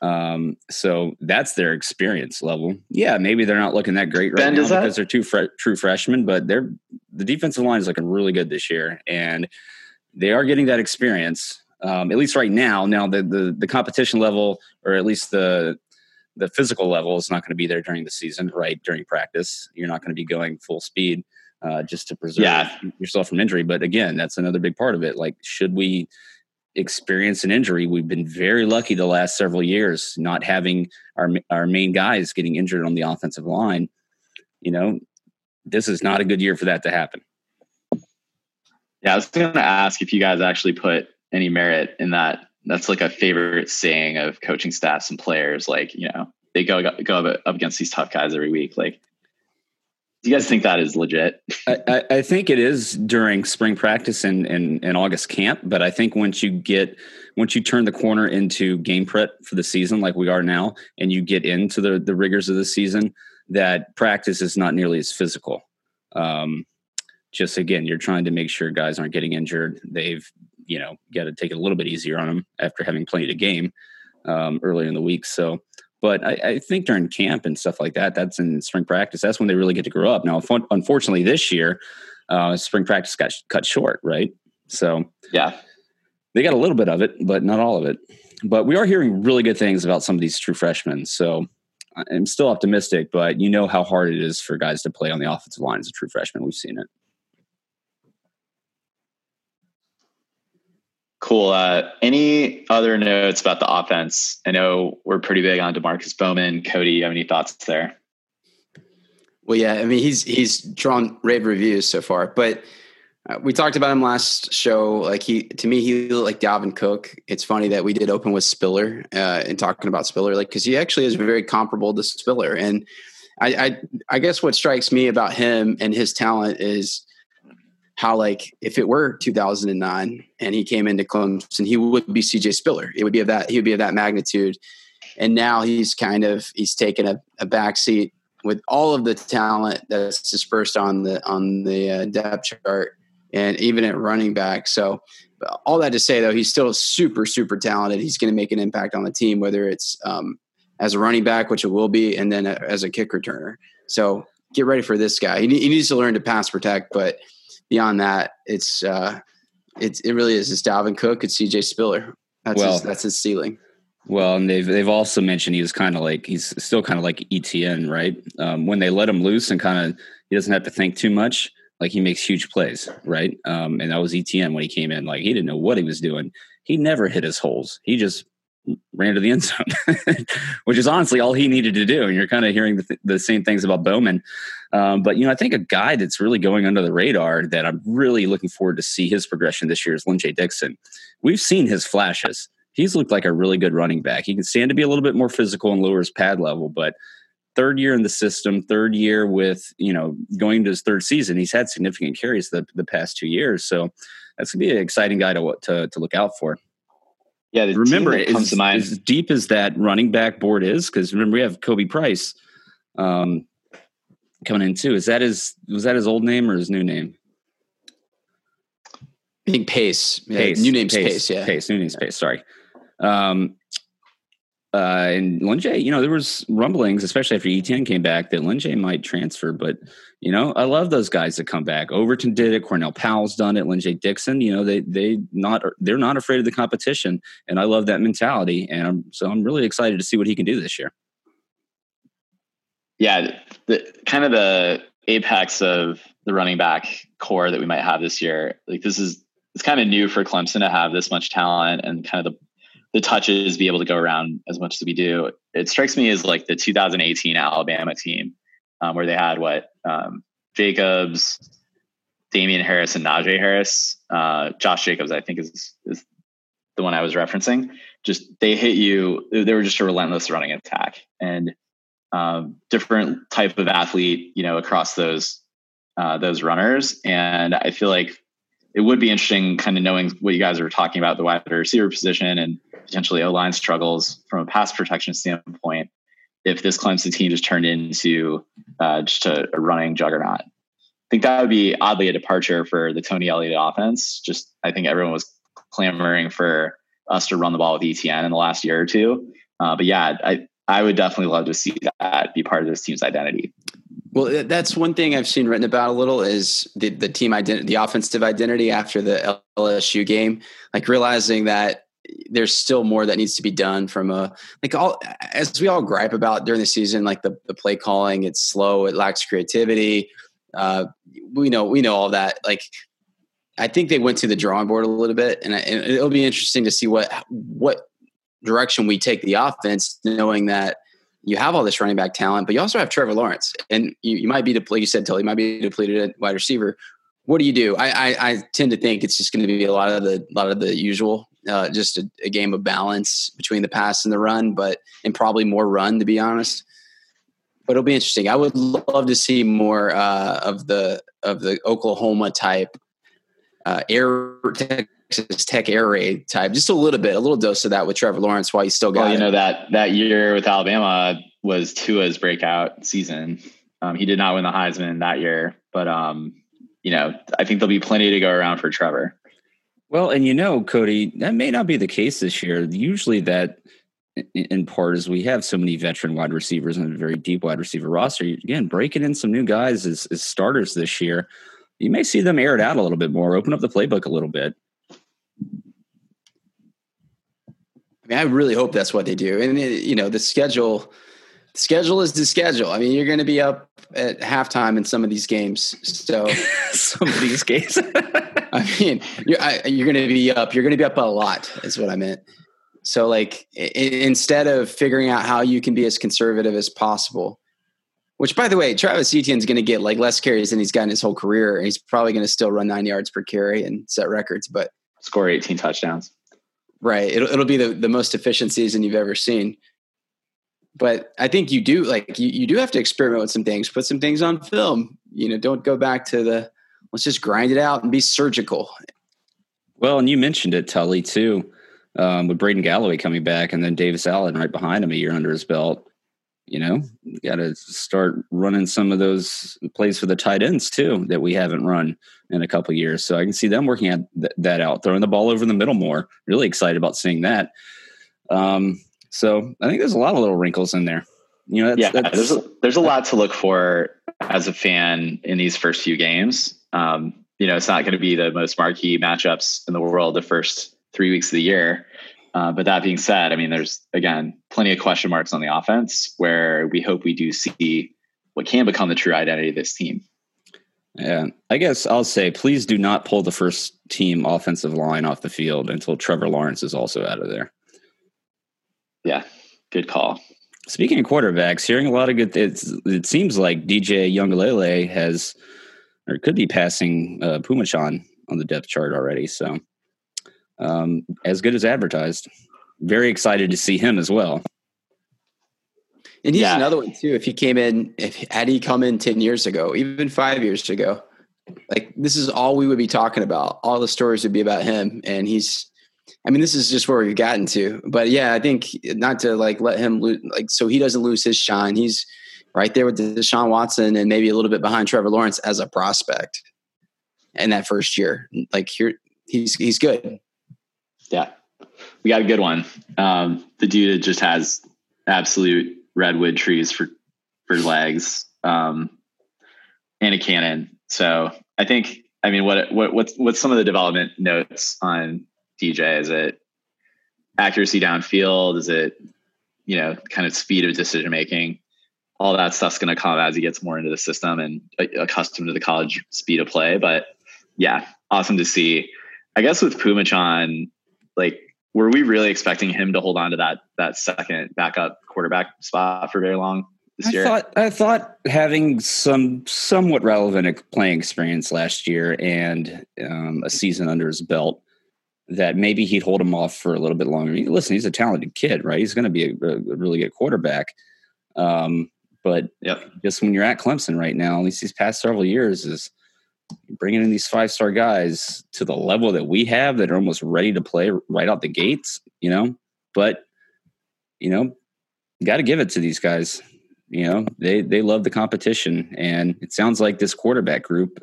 Um, so that's their experience level. Yeah, maybe they're not looking that great right ben, now because they're two fre- true freshmen, but they're the defensive line is looking really good this year, and they are getting that experience. Um, at least right now. Now the, the the competition level, or at least the the physical level is not going to be there during the season, right? During practice, you're not going to be going full speed uh, just to preserve yeah. yourself from injury. But again, that's another big part of it. Like, should we experience an injury? We've been very lucky the last several years not having our our main guys getting injured on the offensive line. You know, this is not a good year for that to happen. Yeah, I was going to ask if you guys actually put any merit in that that's like a favorite saying of coaching staffs and players. Like, you know, they go go up against these tough guys every week. Like, do you guys think that is legit? I, I think it is during spring practice and, and, and August camp, but I think once you get once you turn the corner into game prep for the season, like we are now, and you get into the the rigors of the season, that practice is not nearly as physical. Um, just again, you're trying to make sure guys aren't getting injured. They've you know got to take it a little bit easier on them after having played a game um, earlier in the week. So, but I, I, think during camp and stuff like that, that's in spring practice. That's when they really get to grow up. Now, unfortunately, this year, uh, spring practice got cut short, right? So, yeah, they got a little bit of it, but not all of it. But we are hearing really good things about some of these true freshmen. So. I'm still optimistic, but you know how hard it is for guys to play on the offensive line as a true freshman. We've seen it. Cool. Uh, any other notes about the offense? I know we're pretty big on Demarkcus Bowman. Cody, you have any thoughts there? Well, yeah, I mean he's he's drawn rave reviews so far, but uh, we talked about him last show. Like he, to me, he looked like Dalvin Cook. It's funny that we did open with Spiller uh, and talking about Spiller, like because he actually is very comparable to Spiller, and I, I I guess what strikes me about him and his talent is how like if it were 2009 and he came into Clemson, he would be CJ Spiller. It would be of that he would be of that magnitude. And now he's kind of he's taken a, a backseat with all of the talent that's dispersed on the on the uh, depth chart and even at running back. So all that to say though, he's still super super talented. He's going to make an impact on the team, whether it's um, as a running back, which it will be, and then as a kick returner. So get ready for this guy. He, he needs to learn to pass protect, but beyond that, it's uh, it's it really is. It's Dalvin Cook. It's C.J. Spiller. That's well, his, that's his ceiling. Well, and they've they've also mentioned he was kind of like he's still kind of like ETN, right? Um, when they let him loose and kind of he doesn't have to think too much, like he makes huge plays, right? Um, and that was ETN when he came in. Like he didn't know what he was doing. He never hit his holes. He just ran to the end zone, which is honestly all he needed to do. And you're kind of hearing the, th- the same things about Bowman. Um, but, you know, I think a guy that's really going under the radar that I'm really looking forward to see his progression this year is Lyn-J Dixon. We've seen his flashes. He's looked like a really good running back. He can stand to be a little bit more physical and lower his pad level, but third year in the system, third year with, you know, going to his third season, he's had significant carries the, the past two years. So that's going to be an exciting guy to, to, to look out for. Yeah, remember as, as, deep as that running back board is, because remember we have Kobe Price um, coming in too. Is that his was that his old name or his new name? I think Pace. Pace. Yeah, new name's Pace, Pace. Yeah. Pace. New name's Pace. Sorry. Um, uh, and Lyn-J, you know, there was rumblings, especially after ETN came back, that Lyn-J might transfer. But you know, I love those guys that come back. Overton did it. Cornell Powell's done it. Lyn-J Dixon, you know, they they not they're not afraid of the competition, and I love that mentality. And I'm, so I'm really excited to see what he can do this year. Yeah, the kind of the apex of the running back core that we might have this year. Like this is it's kind of new for Clemson to have this much talent and kind of the the touches be able to go around as much as we do. It strikes me as like the 2018 Alabama team, um, where they had what um, Jacobs, Damien Harris, and Najee Harris. Uh, Josh Jacobs, I think, is is the one I was referencing. Just they hit you. They were just a relentless running attack and um, different type of athlete, you know, across those uh, those runners. And I feel like it would be interesting kind of knowing what you guys are talking about the wide receiver position and potentially O line struggles from a pass protection standpoint if this Clemson team just turned into uh, just a, a, running juggernaut. I think that would be oddly a departure for the Tony Elliott offense. Just I think everyone was clamoring for us to run the ball with ETN in the last year or two. Uh, but yeah, I I would definitely love to see that be part of this team's identity. Well, that's one thing I've seen written about a little is the, the team identity, the offensive identity after the LSU game, like realizing that there's still more that needs to be done from a like all as we all gripe about during the season, like the, the play calling, it's slow, it lacks creativity. Uh, we know we know all that. Like I think they went to the drawing board a little bit, and, and it'll be interesting to see what what direction we take the offense, knowing that you have all this running back talent, but you also have Trevor Lawrence, and you, you might be like you said, Tully, you might be depleted at wide receiver. What do you do? I, I, I tend to think it's just going to be a lot of the lot of the usual, uh, just a, a, game of balance between the pass and the run, but and probably more run to be honest. But it'll be interesting. I would love to see more uh, of the of the Oklahoma type uh, air Texas Tech air raid type, just a little bit, a little dose of that with Trevor Lawrence while you still got. Well, you know that that year with Alabama was Tua's breakout season. Um, he did not win the Heisman that year, but um, you know I think there'll be plenty to go around for Trevor. Well, and you know, Cody, that may not be the case this year. Usually, that in part is we have so many veteran wide receivers and a very deep wide receiver roster. Again, breaking in some new guys as, as starters this year, you may see them air it out a little bit more, open up the playbook a little bit. I mean, I really hope that's what they do. And it, you know, the schedule, the schedule is the schedule. I mean, you're going to be up at halftime in some of these games. So some of these games. I mean, you're, you're going to be up. You're going to be up a lot. Is what I meant. So, like, instead of figuring out how you can be as conservative as possible, which, by the way, Travis Etienne's going to get like less carries than he's gotten his whole career, and he's probably going to still run nine yards per carry and set records. But score 18 touchdowns. Right. It'll, it'll be the, the most efficient season you've ever seen. but I think you do like you, you do have to experiment with some things, put some things on film. You know, don't go back to the let's just grind it out and be surgical. Well, and you mentioned it, Tully, too, um, with Braden Galloway coming back and then Davis Allen right behind him a year under his belt. You know, got to start running some of those plays for the tight ends too that we haven't run in a couple years. So I can see them working at th- that out, throwing the ball over the middle more. Really excited about seeing that. Um, so I think there's a lot of little wrinkles in there. You know, that's, yeah, that's, there's a, there's a lot to look for as a fan in these first few games. Um, you know, it's not going to be the most marquee matchups in the world the first three weeks of the year. Uh, but that being said, I mean, there's again plenty of question marks on the offense where we hope we do see what can become the true identity of this team. Yeah, I guess I'll say, please do not pull the first team offensive line off the field until Trevor Lawrence is also out of there. Yeah, good call. Speaking of quarterbacks, hearing a lot of good. it seems like DJ Uiagalelei has, or could be passing uh, Phommachanh on the depth chart already. So, um, as good as advertised. Very excited to see him as well. And he's yeah. another one too. If he came in, if had he come in ten years ago, even five years ago, like this is all we would be talking about. All the stories would be about him, and he's I mean, this is just where we've gotten to. But yeah, I think not to like let him lose, like so he doesn't lose his shine. He's right there with Deshaun Watson and maybe a little bit behind Trevor Lawrence as a prospect in that first year. Like here, he's he's good. Yeah, we got a good one. Um, the dude just has absolute redwood trees for for legs um, and a cannon. So I think I mean what what what's what's some of the development notes on DJ? Is it accuracy downfield? Is it, you know, kind of speed of decision making? All that stuff's going to come as he gets more into the system and accustomed to the college speed of play. But yeah, awesome to see. I guess with Phommachanh, like, were we really expecting him to hold on to that that second backup quarterback spot for very long this I year? Thought, I thought having some somewhat relevant playing experience last year and um, a season under his belt that maybe he'd hold him off for a little bit longer. Listen, he's a talented kid, right? He's going to be a, a, really good quarterback. Um, but yep. just when you're at Clemson right now, at least these past several years, is bringing in these five star guys to the level that we have that are almost ready to play right out the gates, you know. But you know, got to give it to these guys. You know, they they love the competition, and it sounds like this quarterback group,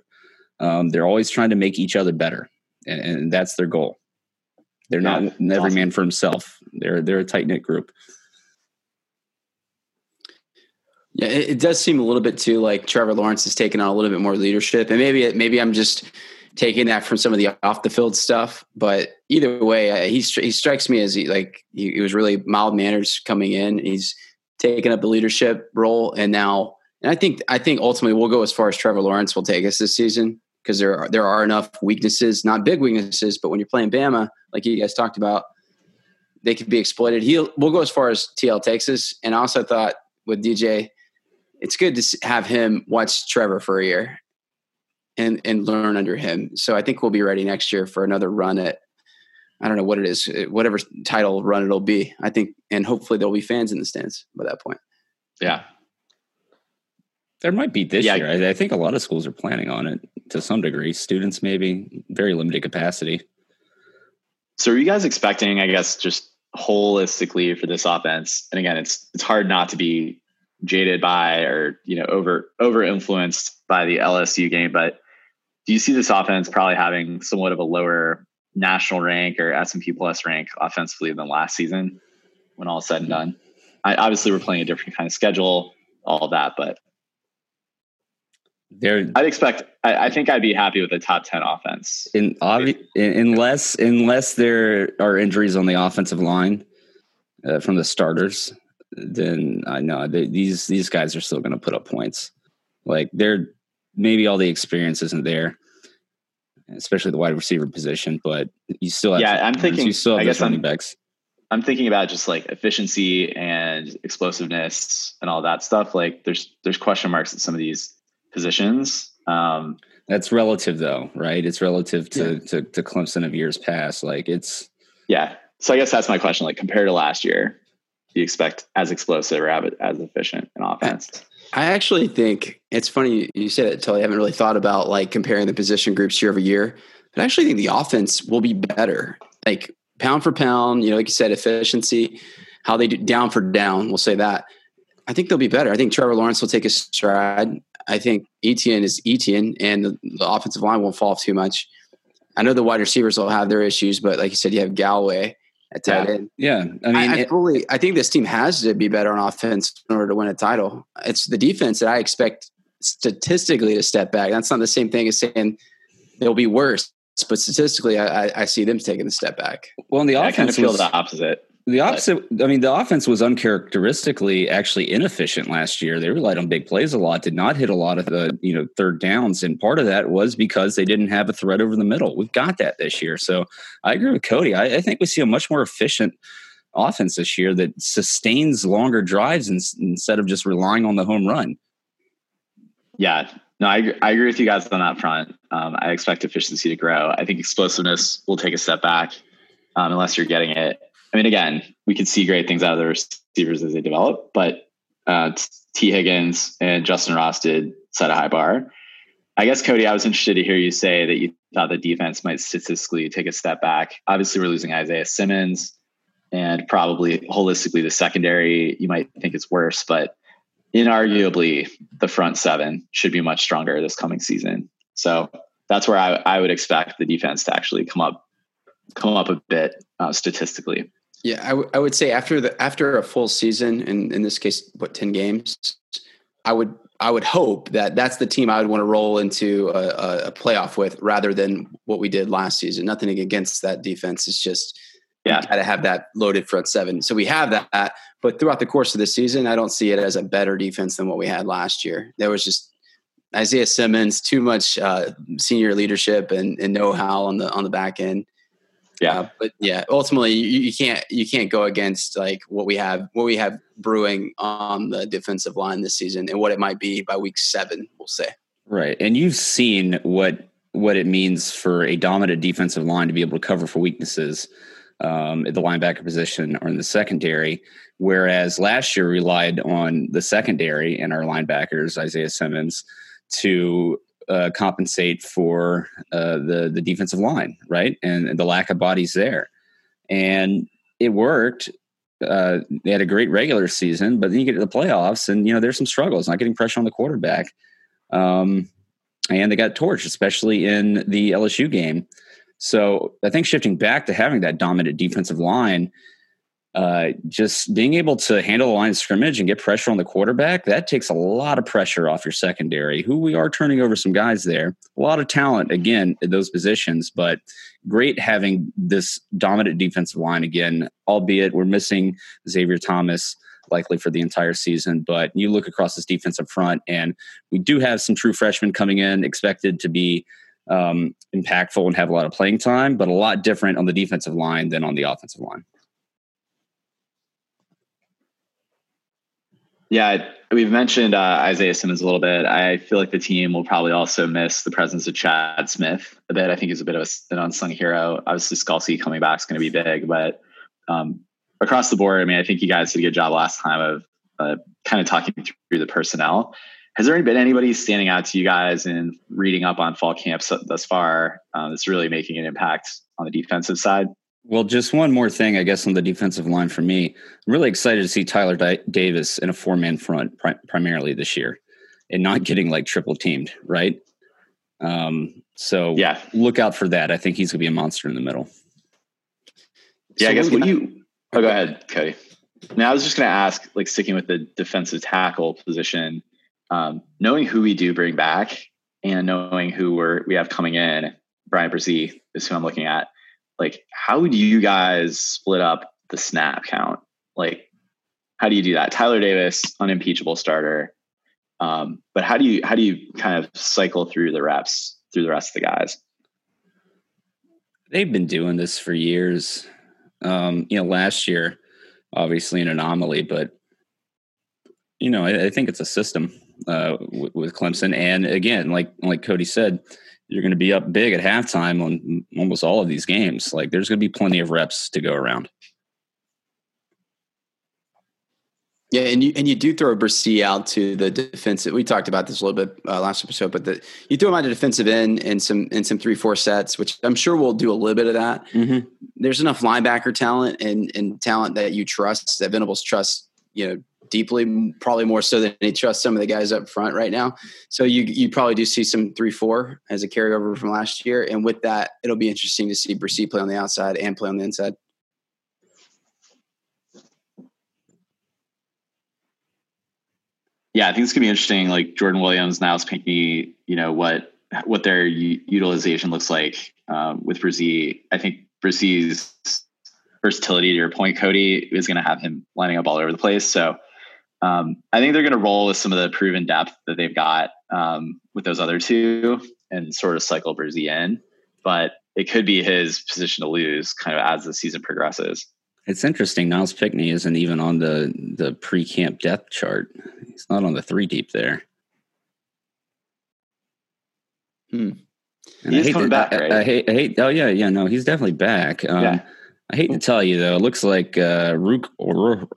um, they're always trying to make each other better, and, and that's their goal. They're yeah, not every awesome. man for himself. They're they're a tight knit group. Yeah, it, it, does seem a little bit too like Trevor Lawrence is taking on a little bit more leadership, and maybe it, maybe I'm just taking that from some of the off the field stuff. But either way, uh, he he strikes me as he like he, he was really mild manners coming in. He's taken up the leadership role, and now and I think I think ultimately we'll go as far as Trevor Lawrence will take us this season because there are, there are enough weaknesses, not big weaknesses, but when you're playing Bama, like you guys talked about, they could be exploited. He'll we'll go as far as TL takes us. And I also thought with DJ, it's good to have him watch Trevor for a year and and learn under him. So I think we'll be ready next year for another run at I don't know what it is, uh, whatever title run it'll be. I think, and hopefully there'll be fans in the stands by that point. Yeah, there might be this yeah. year. I, I, think a lot of schools are planning on it to some degree. Students, maybe very limited capacity. So, are you guys expecting? I guess just holistically for this offense, and again, it's it's hard not to be jaded by or you know over over influenced by the LSU game. But do you see this offense probably having somewhat of a lower national rank or S and P plus rank offensively than last season when all is said and done? I, obviously, we're playing a different kind of schedule, all that, but there, I'd expect. I, I, think I'd be happy with a top ten offense. In, obvi- unless unless there are injuries on the offensive line uh, from the starters, then I know they, these these guys are still going to put up points. Like they're maybe all the experience isn't there, especially the wide receiver position. But you still have yeah. I'm thinking. You still have I guess running I'm, backs. I'm thinking about just like efficiency and explosiveness and all that stuff. Like there's there's question marks at some of these positions. Um, That's relative, though, right? It's relative to, yeah. to to Clemson of years past. Like it's yeah. So I guess that's my question. Like compared to last year, you expect as explosive or as efficient an offense. I actually think it's funny you said it, Tully. I haven't really thought about like comparing the position groups year over year, but I actually think the offense will be better. Like pound for pound, you know, like you said, efficiency, how they do down for down. We'll say that. I think they'll be better. I think Trevor Lawrence will take a stride. I think Etienne is Etienne, and the, the offensive line won't fall off too much. I know the wide receivers will have their issues, but like you said, you have Galloway at tight yeah. end. Yeah, I mean, I, I it- I think this team has to be better on offense in order to win a title. It's the defense that I expect statistically to step back. That's not the same thing as saying they'll be worse, but statistically, I, I, I see them taking a step back. well, in the offense, I kind of feel was, the opposite. The opposite. I mean, the offense was uncharacteristically actually inefficient last year. They relied on big plays a lot. Did not hit a lot of the you know third downs, and part of that was because they didn't have a threat over the middle. We've got that this year, so I agree with Cody. I, I think we see a much more efficient offense this year that sustains longer drives in, instead of just relying on the home run. Yeah, no, I, I agree with you guys on that front. Um, I expect efficiency to grow. I think explosiveness will take a step back um, unless you're getting it. I mean, again, we could see great things out of the receivers as they develop, but uh, Tee Higgins and Justin Ross did set a high bar. I guess, Cody, I was interested to hear you say that you thought the defense might statistically take a step back. Obviously, we're losing Isaiah Simmons, and probably holistically, the secondary, you might think it's worse, but inarguably, the front seven should be much stronger this coming season. So that's where I, I would expect the defense to actually come up come up a bit uh, statistically. Yeah, I, w- I would say after the after a full season, and in this case, what ten games, I would I would hope that that's the team I would want to roll into a, a, a playoff with, rather than what we did last season. Nothing against that defense. It's just Yeah. got to have that loaded front seven. So we have that, but throughout the course of the season, I don't see it as a better defense than what we had last year. There was just Isaiah Simmons, too much uh, senior leadership and, and know how on the on the back end. Yeah. Uh, but yeah, ultimately you, you can't you can't go against like what we have what we have brewing on the defensive line this season and what it might be by week seven. We'll say. Right. And you've seen what what it means for a dominant defensive line to be able to cover for weaknesses um, at the linebacker position or in the secondary. Whereas last year relied on the secondary and our linebackers, Isaiah Simmons, to uh, compensate for uh, the the defensive line, right, and, and the lack of bodies there, and it worked. Uh, they had a great regular season, but then you get to the playoffs, and you know there's some struggles, not getting pressure on the quarterback. Um, and they got torched, especially in the LSU game. So I think shifting back to having that dominant defensive line, uh, just being able to handle the line of scrimmage and get pressure on the quarterback, that takes a lot of pressure off your secondary, who we are turning over some guys there. A lot of talent, again, at those positions, but great having this dominant defensive line again, albeit we're missing Xavier Thomas likely for the entire season. But you look across this defensive front, and we do have some true freshmen coming in, expected to be um, impactful and have a lot of playing time, but a lot different on the defensive line than on the offensive line. Yeah, we've mentioned uh, Isaiah Simmons a little bit. I feel like the team will probably also miss the presence of Chad Smith a bit. I think he's a bit of a, an unsung hero. Obviously, Skalski coming back is going to be big, but um, across the board, I mean, I think you guys did a good job last time of uh, kind of talking through the personnel. Has there been anybody standing out to you guys in reading up on fall camps thus far uh, that's really making an impact on the defensive side? Well, just one more thing, I guess, on the defensive line for me. I'm really excited to see Tyler Di- Davis in a four man front pri- primarily this year and not getting like triple teamed, right? Um, so Yeah, look out for that. I think he's going to be a monster in the middle. yeah. So I guess what you? Oh, go ahead, Cody. Now I was just going to ask, like sticking with the defensive tackle position, um, knowing who we do bring back and knowing who we're we have coming in, Bryan Bresee is who I'm looking at. Like, how do you guys split up the snap count? Like, how do you do that? Tyler Davis, unimpeachable starter, um, but how do you how do you kind of cycle through the reps through the rest of the guys? They've been doing this for years. Um, you know, last year, obviously an anomaly, but you know, I, I think it's a system uh, w- with Clemson. And again, like like Cody said, you're going to be up big at halftime on almost all of these games. Like, there's going to be plenty of reps to go around. Yeah, and you and you do throw Bresee out to the defensive. We talked about this a little bit uh, last episode, but the, you throw him out to defensive end in some in some three four sets, which I'm sure we'll do a little bit of that. Mm-hmm. There's enough linebacker talent and and talent that you trust that Venables trusts. You know deeply, probably more so than he trusts some of the guys up front right now. So you you probably do see some three four as a carryover from last year, and with that, it'll be interesting to see Bresee play on the outside and play on the inside. yeah, I think it's gonna be interesting. Like Jordan Williams, Nyles Pinckney, you know what what their u- utilization looks like um, with Bresee. I think Bresee's versatility to your point, Cody, is going to have him lining up all over the place. So um, I think they're going to roll with some of the proven depth that they've got um, with those other two and sort of cycle Bresee in. But it could be his position to lose kind of as the season progresses. It's interesting. Nyles Pinckney isn't even on the the pre camp depth chart. He's not on the three deep there. Hmm. he's coming to, back, I, right? I, I, hate, I hate. Oh yeah, yeah. No, he's definitely back. Um, yeah. I hate to tell you though, it looks like uh, Rook or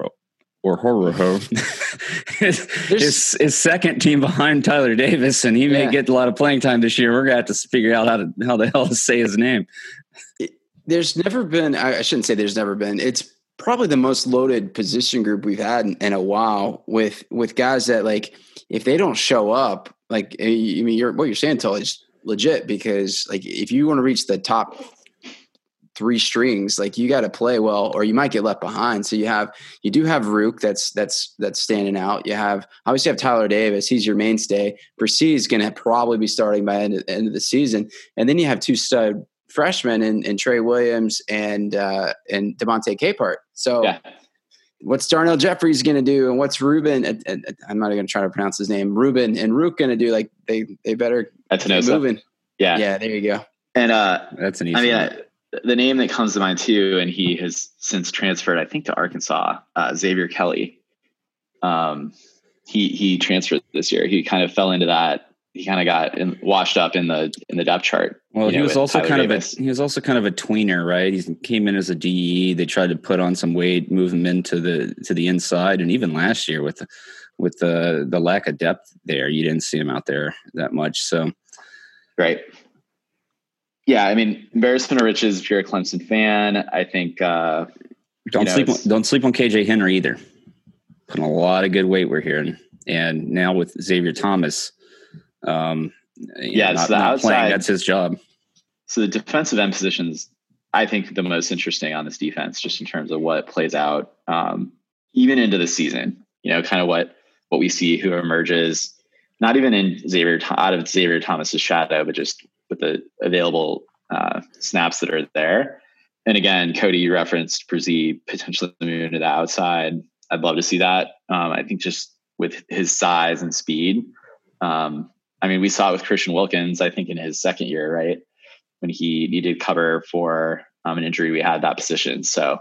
or his, his, second team behind Tyler Davis, and he yeah. may get a lot of playing time this year. We're gonna have to figure out how to how the hell to say his name. It, there's never been. I, I shouldn't say there's never been. It's probably the most loaded position group we've had in, in, a while with with guys that like if they don't show up, like eh, I mean, you're, what you're saying, Tully, is legit because like if you want to reach the top three strings, like you got to play well, or you might get left behind. So you have you do have Rook that's that's that's standing out. You have obviously have Tyler Davis, he's your mainstay. Bresee is going to probably be starting by end of, end of the season, and then you have two stud freshmen in, in Trey Williams and uh, and Demonte Capehart. So. Yeah. What's Darnell Jeffries going to do, and what's Ruben? Uh, uh, I'm not going to try to pronounce his name. Ruben and Rook going to do like they they better That's an moving. Yeah, yeah. There you go. And uh, that's an easy. I mean, I, the name that comes to mind too, and he has since transferred, I think, to Arkansas. Uh, Xavier Kelly. Um, he he transferred this year. He kind of fell into that. He kind of got in, washed up in the in the depth chart. Well, he know, was also Tyler kind Davis. of a he was also kind of a tweener, right? He came in as a DE. They tried to put on some weight, move him into the to the inside, and even last year with with the the lack of depth there, you didn't see him out there that much. So, right yeah, I mean, embarrassment of riches. If you're a Clemson fan, I think uh, don't know, sleep. On, don't sleep on KJ Henry either. Putting a lot of good weight we're hearing, and now with Xavier Thomas, um, yeah, know, not, not outside, playing, that's his job. So the defensive end positions, I think, the most interesting on this defense, just in terms of what plays out, um, even into the season. You know, kind of what what we see, who emerges, not even in Xavier out of Xavier Thomas's shadow, but just with the available uh, snaps that are there. And again, Cody, you referenced Bresee potentially moving to the outside. I'd love to see that. Um, I think just with his size and speed. Um, I mean, we saw it with Christian Wilkins, I think in his second year, right? When he needed cover for um, an injury, we had that position. So,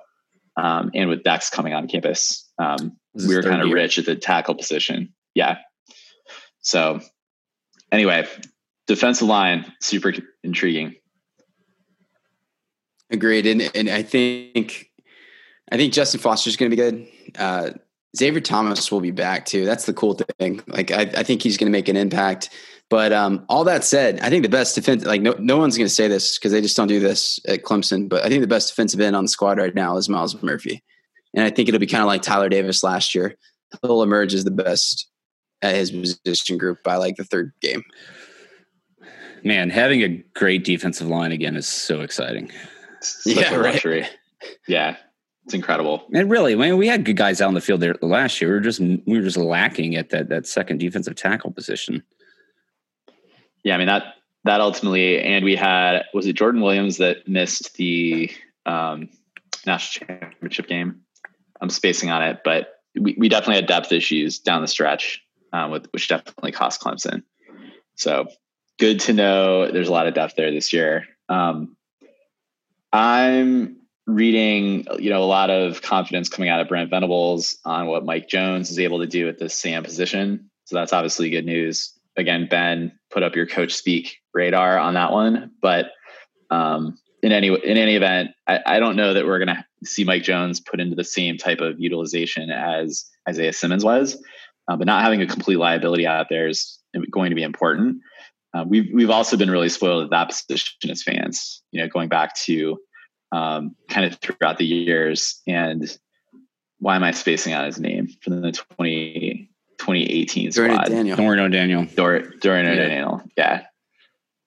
um, and with Dex coming on campus, um, we were kind of rich at the tackle position. Yeah. So, anyway, defensive line, super intriguing. Agreed, and and I think I think Justin Foster is going to be good. Uh, Xavier Thomas will be back too. That's the cool thing. Like I, I think he's going to make an impact. But um, all that said, I think the best defense, like no, no one's going to say this because they just don't do this at Clemson. But I think the best defensive end on the squad right now is Myles Murphy, and I think it'll be kind of like Tyler Davis last year. He'll emerge as the best at his position group by like the third game man, having a great defensive line again is so exciting. Such yeah, a luxury. Right. Yeah, it's incredible. And really, I mean, we had good guys out on the field there last year. We were just we were just lacking at that that second defensive tackle position. Yeah, I mean that that ultimately, and we had was it Jordan Williams that missed the um, national championship game. I'm spacing on it, but we, we definitely had depth issues down the stretch, uh, with, which definitely cost Clemson. So good to know there's a lot of depth there this year. Um, I'm reading, you know, a lot of confidence coming out of Brent Venables on what Mike Jones is able to do at the Sam position. So that's obviously good news. Again, Ben, put up your coach speak radar on that one. But um, in any in any event, I, I don't know that we're gonna see Mike Jones put into the same type of utilization as Isaiah Simmons was. Uh, but not having a complete liability out there is going to be important. Uh, we've we've also been really spoiled at that position as fans. You know, going back to um, kind of throughout the years. And why am I spacing out his name from the 20, 2018 Dorian squad? Daniel. Dorian O'Daniel. Dor- Dorian Yeah. O'Daniel. Yeah,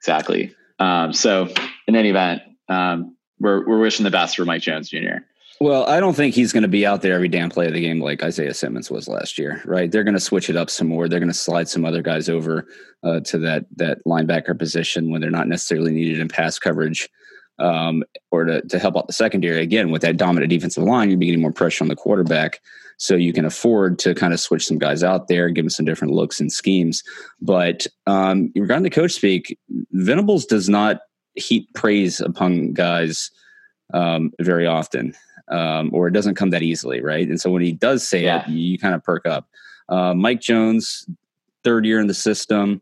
exactly. Um, so in any event, um, we're we're wishing the best for Mike Jones Jr. Well, I don't think he's going to be out there every damn play of the game like Isaiah Simmons was last year, right? They're going to switch it up some more. They're going to slide some other guys over uh, to that that linebacker position when they're not necessarily needed in pass coverage, um, or to to help out the secondary. Again, with that dominant defensive line, you're getting more pressure on the quarterback, so you can afford to kind of switch some guys out there, give them some different looks and schemes. But um, regarding the coach speak, Venables does not heap praise upon guys um, very often um, or it doesn't come that easily, right? And so when he does say Yeah. it, you, kind of perk up. Uh, Mike Jones, third year in the system,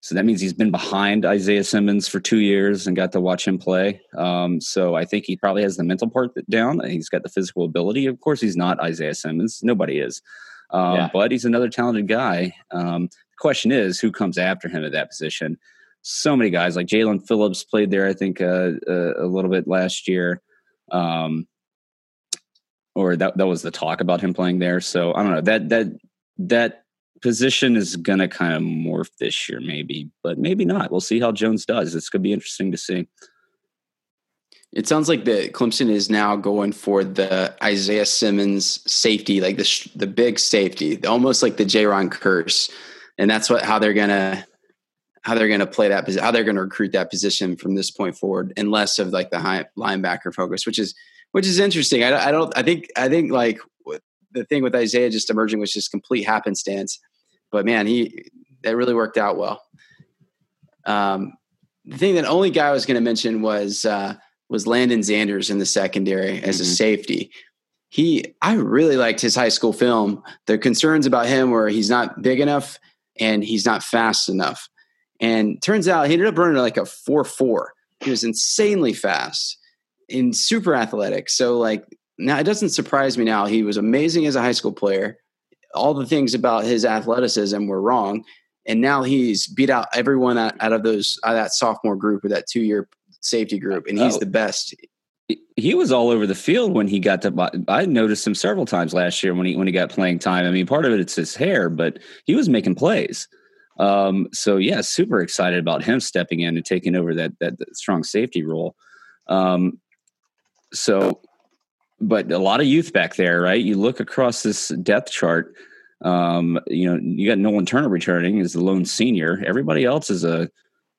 so that means he's been behind Isaiah Simmons for two years and got to watch him play. Um, so I think he probably has the mental part down. He's got the physical ability. Of course, he's not Isaiah Simmons. Nobody is, um, Yeah. but he's another talented guy. Um, the question is, who comes after him at that position? So many guys like Jalyn Phillips played there, I think, uh, uh, a little bit last year. Um, or that that was the talk about him playing there. So I don't know that that that position is gonna kind of morph this year, maybe, but maybe not. We'll see how Jones does. It's gonna be interesting to see. It sounds like the Clemson is now going for the Isaiah Simmons safety, like the the big safety, almost like the J-Ron curse, and that's what how they're gonna how they're gonna play that posi- how they're gonna recruit that position from this point forward, and less of like the high linebacker focus, which is which is interesting. I, don't- I don't. I think I think like the thing with Isaiah just emerging was just complete happenstance, but man, he that really worked out well. Um, the thing that only guy I was going to mention was. Uh, was Lannden Zanders in the secondary as a Mhm. safety. He, I really liked his high school film. The concerns about him were he's not big enough and he's not fast enough. And turns out he ended up running like a four four. He was insanely fast and super athletic. So like now it doesn't surprise me now. He was amazing as a high school player. All the things about his athleticism were wrong. And now he's beat out everyone out, out of those out of that sophomore group or that two year safety group, and he's Oh. the best. He was all over the field when he got to. I noticed him several times last year when he when he got playing time. I mean, part of it it's his hair, but he was making plays. Um, so yeah, super excited about him stepping in and taking over that that, that strong safety role. Um, so, but a lot of youth back there, right? You look across this depth chart. Um, you know, you got Nolan Turner returning as the lone senior. Everybody else is a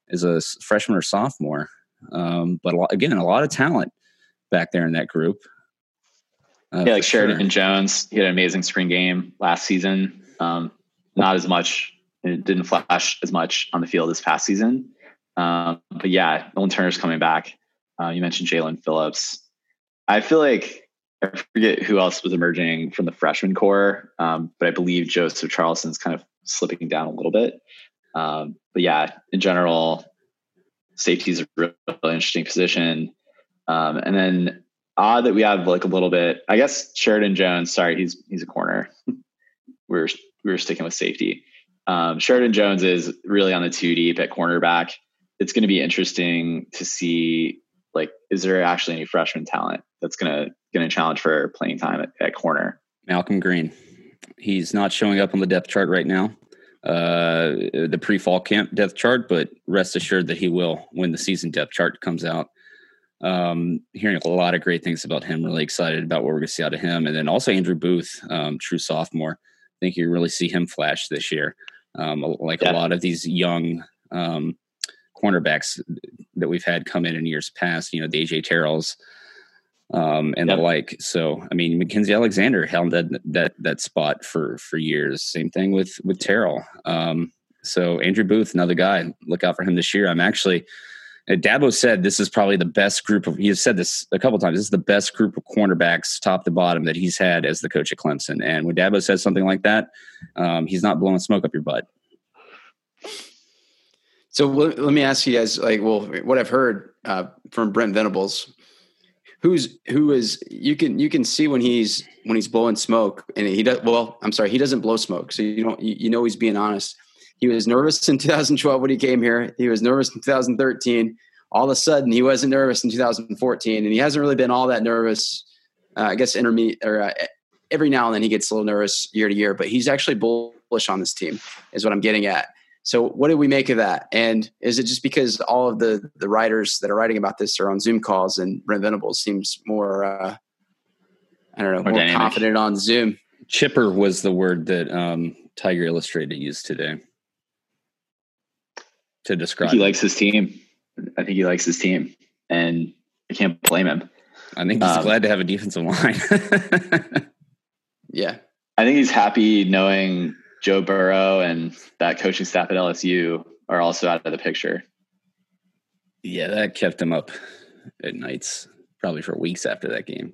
is a freshman or sophomore. Um, but a lot, again, a lot of talent back there in that group. Uh, yeah, like Sheridan sure. Jones. He had an amazing spring game last season. Um, not as much, it didn't flash as much on the field this past season. Um, but yeah, Nolan Turner's coming back. Uh, you mentioned Jalyn Phillips. I feel like I forget who else was emerging from the freshman core, um, but I believe Joseph Charleston's kind of slipping down a little bit. Um, but yeah, in general, safety is a really, interesting position. Um, and then odd that we have like a little bit. I guess Sheridan Jones. Sorry, he's he's a corner. we're we're sticking with safety. Um, Sheridan Jones is really on the two deep at cornerback. It's going to be interesting to see like is there actually any freshman talent that's going to going to challenge for playing time at, at corner. Malcolm Greene. He's not showing up on the depth chart right now, uh, the pre-fall camp depth chart, but rest assured that he will when the season depth chart comes out. Um, hearing a lot of great things about him. Really excited about what we're going to see out of him, and then also Andrew Booth, um, true sophomore. I think you really see him flash this year, um, like Yeah. a lot of these young um, cornerbacks that we've had come in in years past. You know, the AJ Terrells um, and Yep. the like. So, I mean, Mackensie Alexander held that that that spot for for years. Same thing with with Terrell. Um, so Andrew Booth, another guy. Look out for him this year. I'm actually. uh, Dabo said this is probably the best group of. He has said this a couple times. This is the best group of cornerbacks, top to bottom, that he's had as the coach at Clemson. And when Dabo says something like that, um, he's not blowing smoke up your butt. So let, me ask you guys, like, well, what I've heard uh, from Brent Venables, who's who is you can you can see when he's when he's blowing smoke and he does well i'm sorry he doesn't blow smoke. So you don't you, you know he's being honest. He was nervous in 2012 when he came here. He was nervous in 2013 all of a sudden he wasn't nervous in 2014 and he hasn't really been all that nervous uh, i guess intermediate or uh, every now and then he gets a little nervous year to year but he's actually bullish on this team is what i'm getting at so what do we make of that? And is it just because all of the the writers that are writing about this are on Zoom calls and Brent Venables seems more uh, I don't know, more, more confident on Zoom? Chipper was the word that um, Tiger Illustrated used today to describe. he likes his team. I think he likes his team, and I can't blame him. I think he's um, glad to have a defensive line. yeah, I think he's happy knowing Joe Burrow and that coaching staff at LSU are also out of the picture. Yeah, that kept him up at nights, probably for weeks after that game.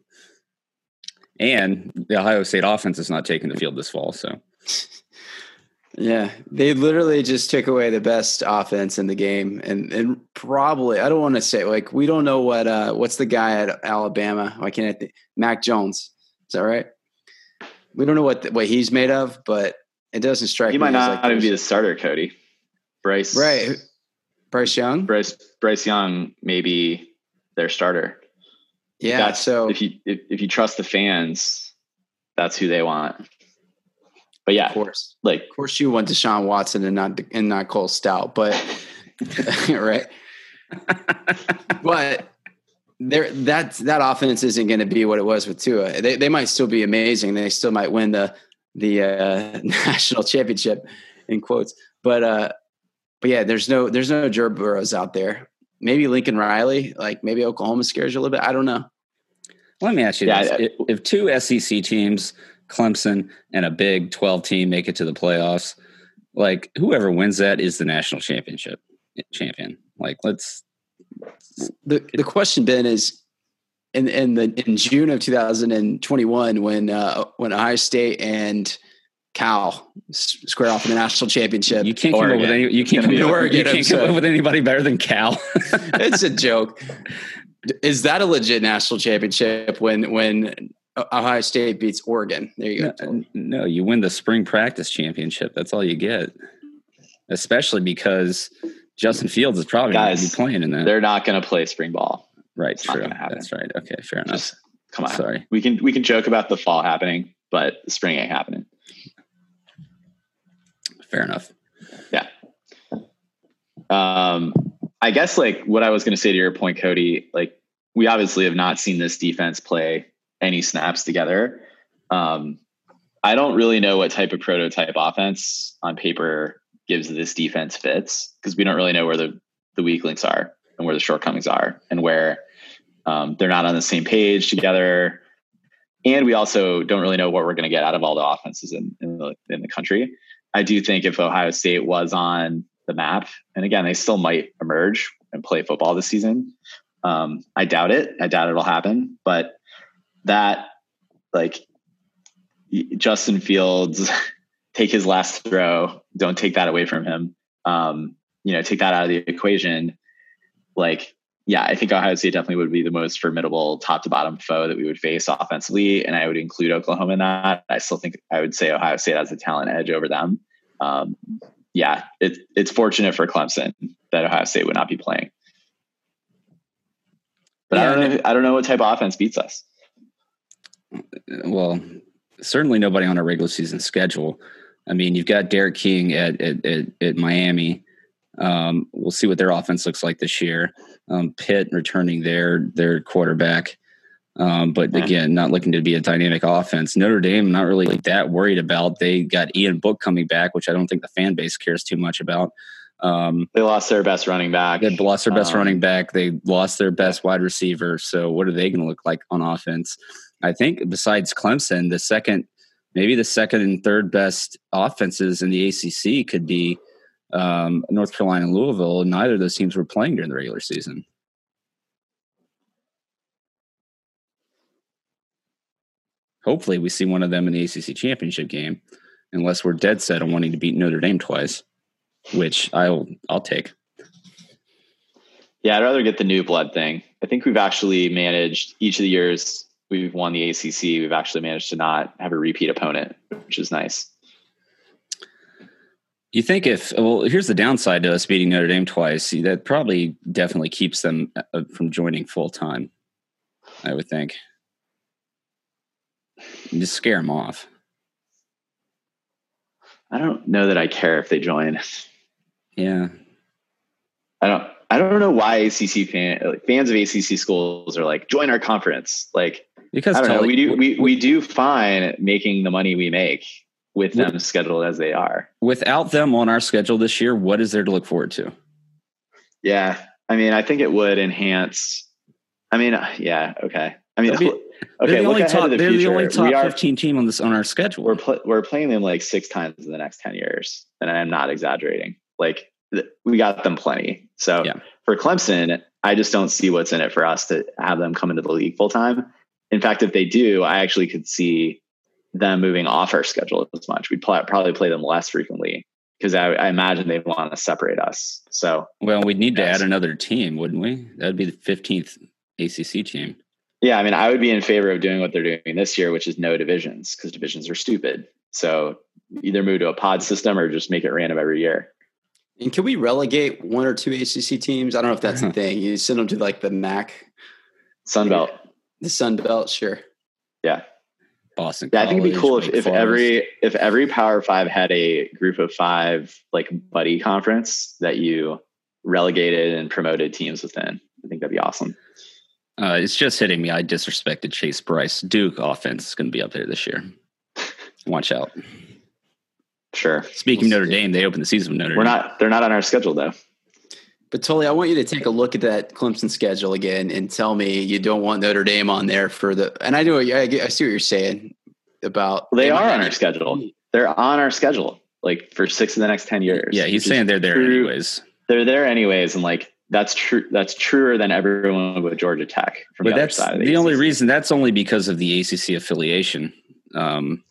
And the Ohio State offense is not taking the field this fall, so. Yeah, they literally just took away the best offense in the game, and and probably I don't want to say like we don't know what uh what's the guy at Alabama? Why can't I think Mac Jones? Is that right? We don't know what what he's made of, but it doesn't strike. He might not like even be the starter, Cody. Bryce, right? Bryce Young. Bryce Bryce Young, maybe their starter. Yeah. That's, so if you if, if you trust the fans, that's who they want. But yeah, of course, like of course you want Deshaun Watson and not and not Cole Stoudt, but right. but there that that offense isn't going to be what it was with Tua. They they might still be amazing. They still might win the the uh, national championship in quotes. But uh, but yeah, there's no there's no Joe Burrows out there. Maybe Lincoln Riley, like maybe Oklahoma scares you a little bit. I don't know. Let me ask you yeah, this: If two SEC teams, Clemson and a Big Twelve team, make it to the playoffs, like whoever wins that is the national championship champion. Like let's. The the question Ben is in in the in June of 2021 when uh, when Ohio State and Cal square off in the national championship. You can't come up with any. You can't, come, Oregon, you can't come up with anybody better than Cal. it's a joke. Is that a legit national championship when when Ohio State beats Oregon? There you go. No, no, you win the spring practice championship. That's all you get. Especially because Justin Fields is probably going to be playing in that. They're not going to play spring ball. Right. It's true. That's right. Okay. Fair enough. Just, come on. Sorry. We can we can joke about the fall happening, but spring ain't happening. Fair enough. Yeah. Um, I guess like what I was going to say to your point, Cody. Like we obviously have not seen this defense play any snaps together. Um, I don't really know what type of prototype offense on paper gives this defense fits because we don't really know where the the weak links are and where the shortcomings are and where um, they're not on the same page together. And we also don't really know what we're going to get out of all the offenses in, in the, in the country. I do think if Ohio State was on the map, and again, they still might emerge and play football this season. Um, I doubt it. I doubt it'll happen. But that, like, Justin Fields, take his last throw. Don't take that away from him. Um, you know, take that out of the equation. Like, yeah, I think Ohio State definitely would be the most formidable top to bottom foe that we would face offensively. And I would include Oklahoma in that. I still think I would say Ohio State has a talent edge over them. Um, yeah, it, it's fortunate for Clemson that Ohio State would not be playing. But yeah, I don't know. I don't know what type of offense beats us. Well, certainly nobody on a regular season schedule. I mean, you've got D'Eriq King at at, at, at Miami. Um, we'll see what their offense looks like this year. Um, Pitt returning their their quarterback, um, but again, not looking to be a dynamic offense. Notre Dame, not really that worried about. They got Ian Book coming back, which I don't think the fan base cares too much about. Um, they lost their best running back. They lost their best um, running back. They lost their best wide receiver. So what are they going to look like on offense? I think besides Clemson, the second, maybe the second and third best offenses in the ACC could be um, North Carolina and Louisville, neither of those teams were playing during the regular season. Hopefully, we see one of them in the ACC championship game, unless we're dead set on wanting to beat Notre Dame twice, which I'll I'll take. Yeah, I'd rather get the new blood thing. I think we've actually managed each of the years we've won the ACC. We've actually managed to not have a repeat opponent, which is nice. You think if well, here's the downside to us beating Notre Dame twice. That probably definitely keeps them uh, from joining full time. I would think. just scare them off. I don't know that I care if they join. Yeah. I don't. I don't know why ACC fan, like, fans of ACC schools are like join our conference. Like because I don't Tully, know. We do. We we do fine making the money we make with them scheduled as they are. Without them on our schedule this year, what is there to look forward to? Yeah, I mean, I think it would enhance. I mean, uh, yeah, okay. I mean, be- okay. they're the only top. the They're future. the only top are, fifteen team on this on our schedule. We're pl- we're playing them like six times in the next ten years, and I'm not exaggerating. Like th- we got them plenty. So Yeah. for Clemson, I just don't see what's in it for us to have them come into the league full time. In fact, if they do, I actually could see them moving off our schedule as much. We'd pl- probably play them less frequently because I, I imagine they want to separate us. So well, we'd need to add another team, wouldn't we? That'd be the fifteenth ACC team. Yeah, I mean, I would be in favor of doing what they're doing this year, which is no divisions, because divisions are stupid. So either move to a pod system or just make it random every year. And can we relegate one or two ACC teams? I don't know if that's the thing. You send them to like the MAC, Sunbelt. the Sun Belt, sure. Yeah. Boston. Yeah, I think it'd be cool if, if every if every Power Five had a group of five like buddy conference that you relegated and promoted teams within. I think that'd be awesome. Uh, it's just hitting me. I disrespected Chase Brice. Duke offense is going to be up there this year. Watch out. Sure. Speaking of We'll Notre see. Dame, they opened the season with Notre We're Dame. not they're not on our schedule though. But Tully, I want you to take a look at that Clemson schedule again and tell me you don't want Notre Dame on there for the. And I know I, I see what you're saying about They might are on our schedule. They're on our schedule, like for six of the next ten years. Yeah, he's saying they're there true- anyways. They're there anyways, and like that's true. That's truer than everyone with Georgia Tech from But the other that's side. Of the only reason. That's only because of the ACC affiliation. Um,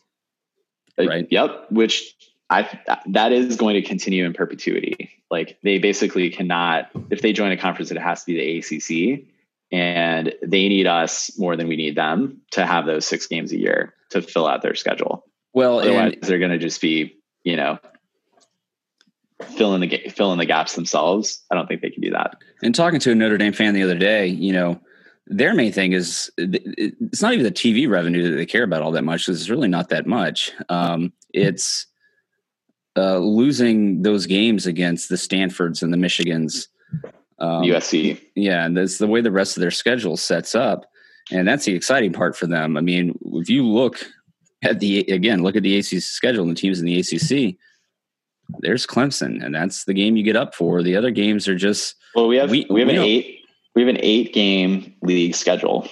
Uh, right. Yep. Which I that is going to continue in perpetuity. Like they basically cannot if they join a conference, it has to be the ACC, and they need us more than we need them to have those six games a year to fill out their schedule. well, Otherwise, and they're going to just be you know fill in the fill in the gaps themselves. I don't think they can do that. And talking to a Notre Dame fan the other day, you know, their main thing is it's not even the TV revenue that they care about all that much. It's really not that much. Um, it's uh, losing those games against the Stanfords and the Michigans. Um, USC. yeah, and that's the way the rest of their schedule sets up, and that's the exciting part for them. I mean, if you look at the again, look at the ACC schedule and the teams in the ACC. There's Clemson, and that's the game you get up for. The other games are just Well, we have We- we, have we an eight we have an eight game league schedule.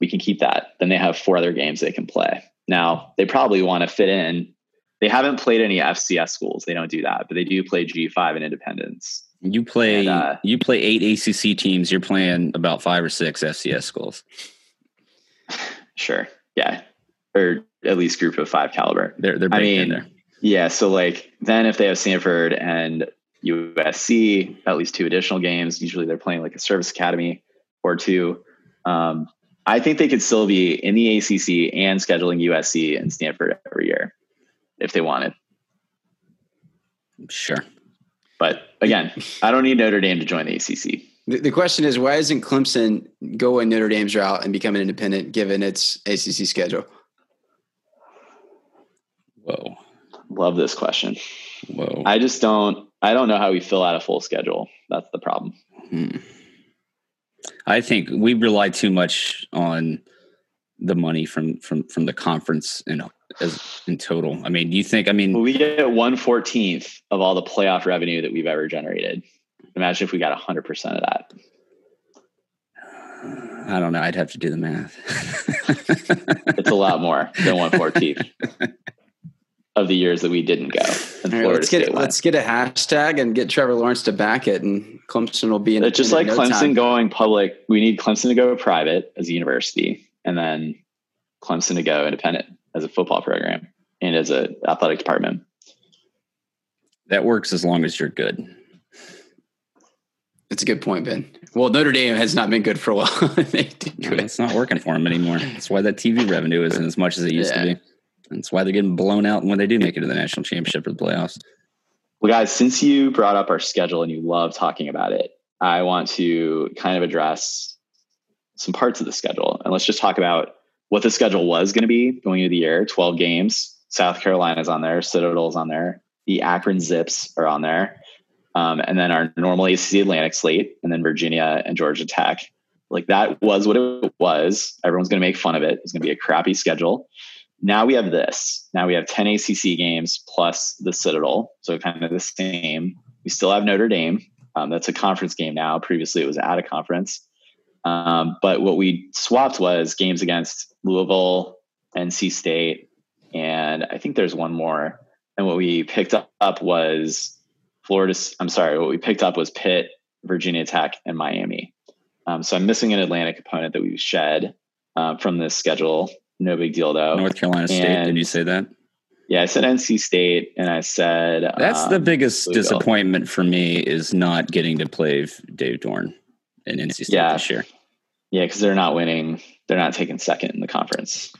We can keep that. Then they have four other games they can play. Now they probably want to fit in. They haven't played any FCS schools. They don't do that, but they do play G five and Independence. You play And, uh, you play eight ACC teams. You're playing about five or six FCS schools. Sure, yeah, or at least group of five caliber. They're they're I mean, there. Yeah, so like then if they have Stanford and USC, at least two additional games. Usually they're playing like a service academy or two. Um, I think they could still be in the ACC and scheduling USC and Stanford every year if they wanted. Sure. But again, I don't need Notre Dame to join the ACC. The, the question is, why isn't Clemson going in Notre Dame's route and become an independent given its ACC schedule? Whoa. Love this question. Whoa. I just don't. I don't know how we fill out a full schedule. That's the problem. Hmm. I think we rely too much on the money from from from the conference in as in total. I mean, do you think? I mean, Well, we get one fourteenth of all the playoff revenue that we've ever generated. Imagine if we got hundred percent of that. I don't know. I'd have to do the math. It's a lot more than one fourteenth of the years that we didn't go. And All right, Florida let's get State Let's get a hashtag and get Trevor Lawrence to back it, and Clemson will be in. It's just like no Clemson time. going public. We need Clemson to go private as a university, and then Clemson to go independent as a football program and as a athletic department. that works as long as you're good. That's a good point, Ben. Well, Notre Dame has not been good for a while. no, it's not working for them anymore. That's why that TV revenue isn't as much as it used yeah. to be. That's why they're getting blown out when they do make it to the national championship or the playoffs. Well, guys, since you brought up our schedule and you love talking about it, I want to kind of address some parts of the schedule. And let's just talk about what the schedule was going to be going into the year 12 games. South Carolina's on there, Citadel's on there, the Akron Zips are on there. Um, and then our normal ACC Atlantic slate, and then Virginia and Georgia Tech. Like that was what it was. Everyone's going to make fun of it. It's going to be a crappy schedule. Now we have this. Now we have 10 ACC games plus the Citadel. So kind of the same. We still have Notre Dame. Um, that's a conference game now. Previously, it was at a conference. Um, but what we swapped was games against Louisville, NC State, and I think there's one more. And what we picked up was Florida. I'm sorry, what we picked up was Pitt, Virginia Tech, and Miami. Um, so I'm missing an Atlantic opponent that we've shed uh, from this schedule. No big deal though. North Carolina State. And, did you say that? Yeah, I said NC State, and I said that's um, the biggest Louisville. disappointment for me is not getting to play Dave Doeren in NC State yeah. this year. Yeah, because they're not winning. They're not taking second in the conference.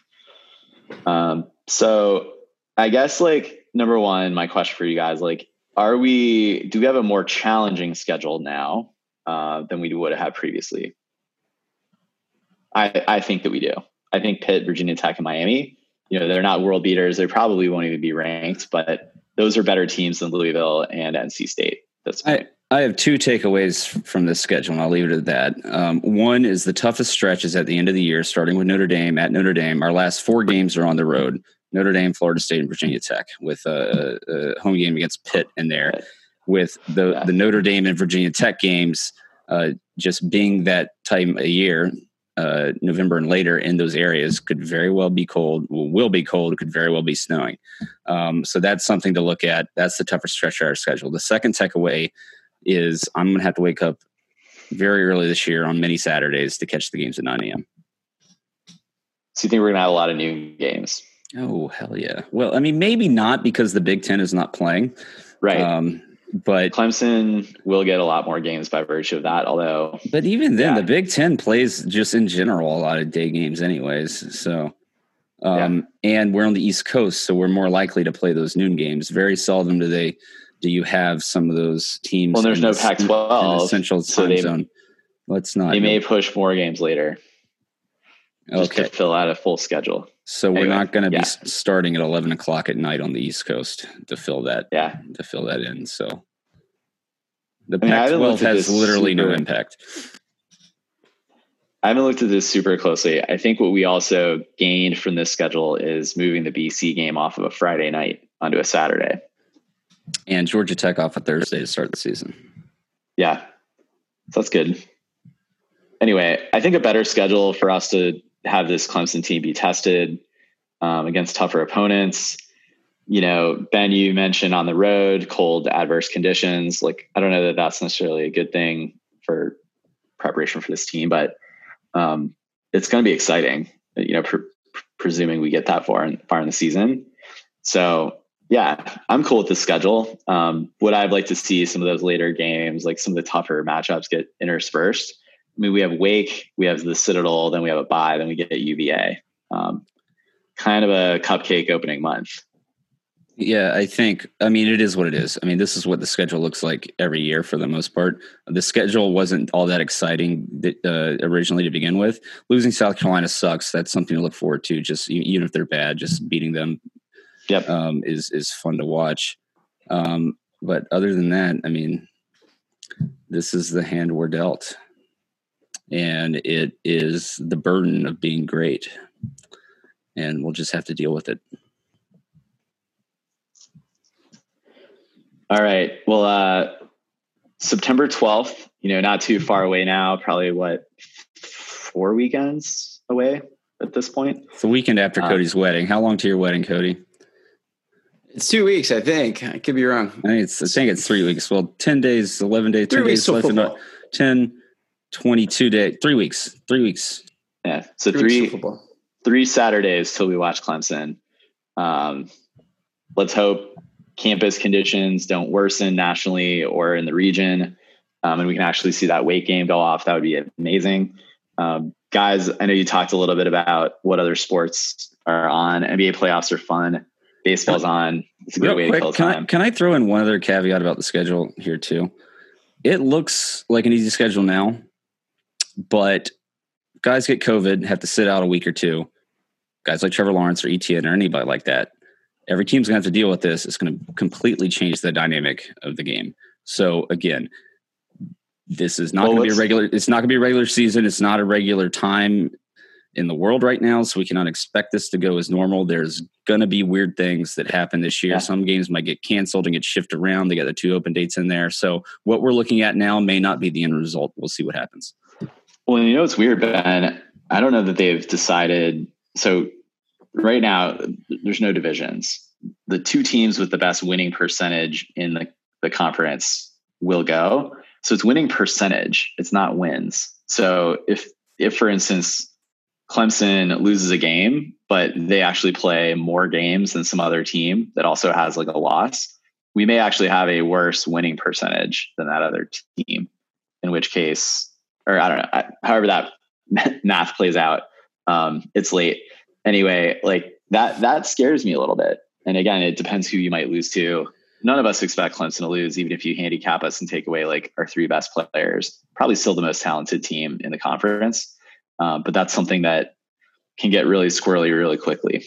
Um, so I guess like number one, my question for you guys, like, are we? Do we have a more challenging schedule now uh, than we would have had previously? I I think that we do. I think Pitt, Virginia Tech, and Miami you know, they're not world beaters. They probably won't even be ranked, but those are better teams than Louisville and NC State. That's I, I have two takeaways from this schedule, and I'll leave it at that. Um, one is the toughest stretch is at the end of the year, starting with Notre Dame at Notre Dame. Our last four games are on the road: Notre Dame, Florida State, and Virginia Tech, with a, a home game against Pitt in there. With the the Notre Dame and Virginia Tech games uh, just being that time a year, uh, November and later in those areas could very well be cold, will be cold, could very well be snowing. Um, so that's something to look at. That's the tougher stretch of our schedule. The second takeaway is I'm going to have to wake up very early this year on many Saturdays to catch the games at 9 a.m. So you think we're going to have a lot of new games? Oh, hell yeah. Well, I mean, maybe not because the Big Ten is not playing. Right. Um, but Clemson will get a lot more games by virtue of that. Although, but even then, yeah. the Big Ten plays just in general a lot of day games, anyways. So, um, yeah. and we're on the East Coast, so we're more likely to play those noon games. Very seldom do they do you have some of those teams. Well, there's no Pac-12 central time so they, zone. Let's not. They may push more games later. okay. to fill out a full schedule. So we're not going to yeah. be starting at eleven o'clock at night on the East Coast to fill that. Yeah, to fill that in. So the Pac-12 has literally super, no impact. I haven't looked at this super closely. I think what we also gained from this schedule is moving the BC game off of a Friday night onto a Saturday, and Georgia Tech off a Thursday to start the season. Yeah, so that's good. Anyway, I think a better schedule for us to have this Clemson team be tested um, against tougher opponents. You know, Ben, you mentioned on the road, cold, adverse conditions. Like, I don't know that that's necessarily a good thing for preparation for this team, but um, it's going to be exciting. You know, pr- presuming we get that far in, far in the season. So, yeah, I'm cool with the schedule. Um, would I like to see some of those later games, like some of the tougher matchups, get interspersed? I mean, we have Wake, we have the Citadel, then we have a bye, then we get UVA. Um, kind of a cupcake opening month. Yeah, I think. I mean, it is what it is. I mean, this is what the schedule looks like every year for the most part. The schedule wasn't all that exciting uh, originally to begin with. Losing South Carolina sucks. That's something to look forward to. Just even if they're bad, just beating them, yep, um, is is fun to watch. Um, but other than that, I mean, this is the hand we're dealt and it is the burden of being great and we'll just have to deal with it all right well uh september 12th you know not too far away now probably what four weekends away at this point it's the weekend after uh, cody's wedding how long to your wedding cody it's two weeks, I think. I could be wrong. I think it's I think it's three weeks. Well, ten days, eleven days, three ten days left. Football. Ten 22 day, three weeks, three weeks. Yeah. So three, three, three Saturdays till we watch Clemson. Um, let's hope campus conditions don't worsen nationally or in the region. um, and we can actually see that weight game go off, that would be amazing. Um, guys, I know you talked a little bit about what other sports are on. NBA playoffs are fun. Baseball's on. It's a good Real way quick, to kill can time. I, can I throw in one other caveat about the schedule here too? It looks like an easy schedule now, but guys get COVID, have to sit out a week or two. Guys like Trevor Lawrence or ETN or anybody like that, every team's going to have to deal with this. It's going to completely change the dynamic of the game. So again, this is not Well, going to be a regular. It's not going to be a regular season. It's not a regular time in the world right now, so we cannot expect this to go as normal. There's going to be weird things that happen this year. Yeah. Some games might get canceled and get shifted around. They got the two open dates in there. So what we're looking at now may not be the end result. We'll see what happens. Well, you know it's weird, Ben? I don't know that they've decided. So right now, there's no divisions. The two teams with the best winning percentage in the, the conference will go. So it's winning percentage. It's not wins. So if if for instance Clemson loses a game, but they actually play more games than some other team that also has like a loss, we may actually have a worse winning percentage than that other team. In which case, or I don't know, however that math plays out, um, it's late anyway. Like that that scares me a little bit. And again, it depends who you might lose to. None of us expect Clemson to lose, even if you handicap us and take away like our three best players. Probably still the most talented team in the conference. Um, but that's something that can get really squirrely really quickly.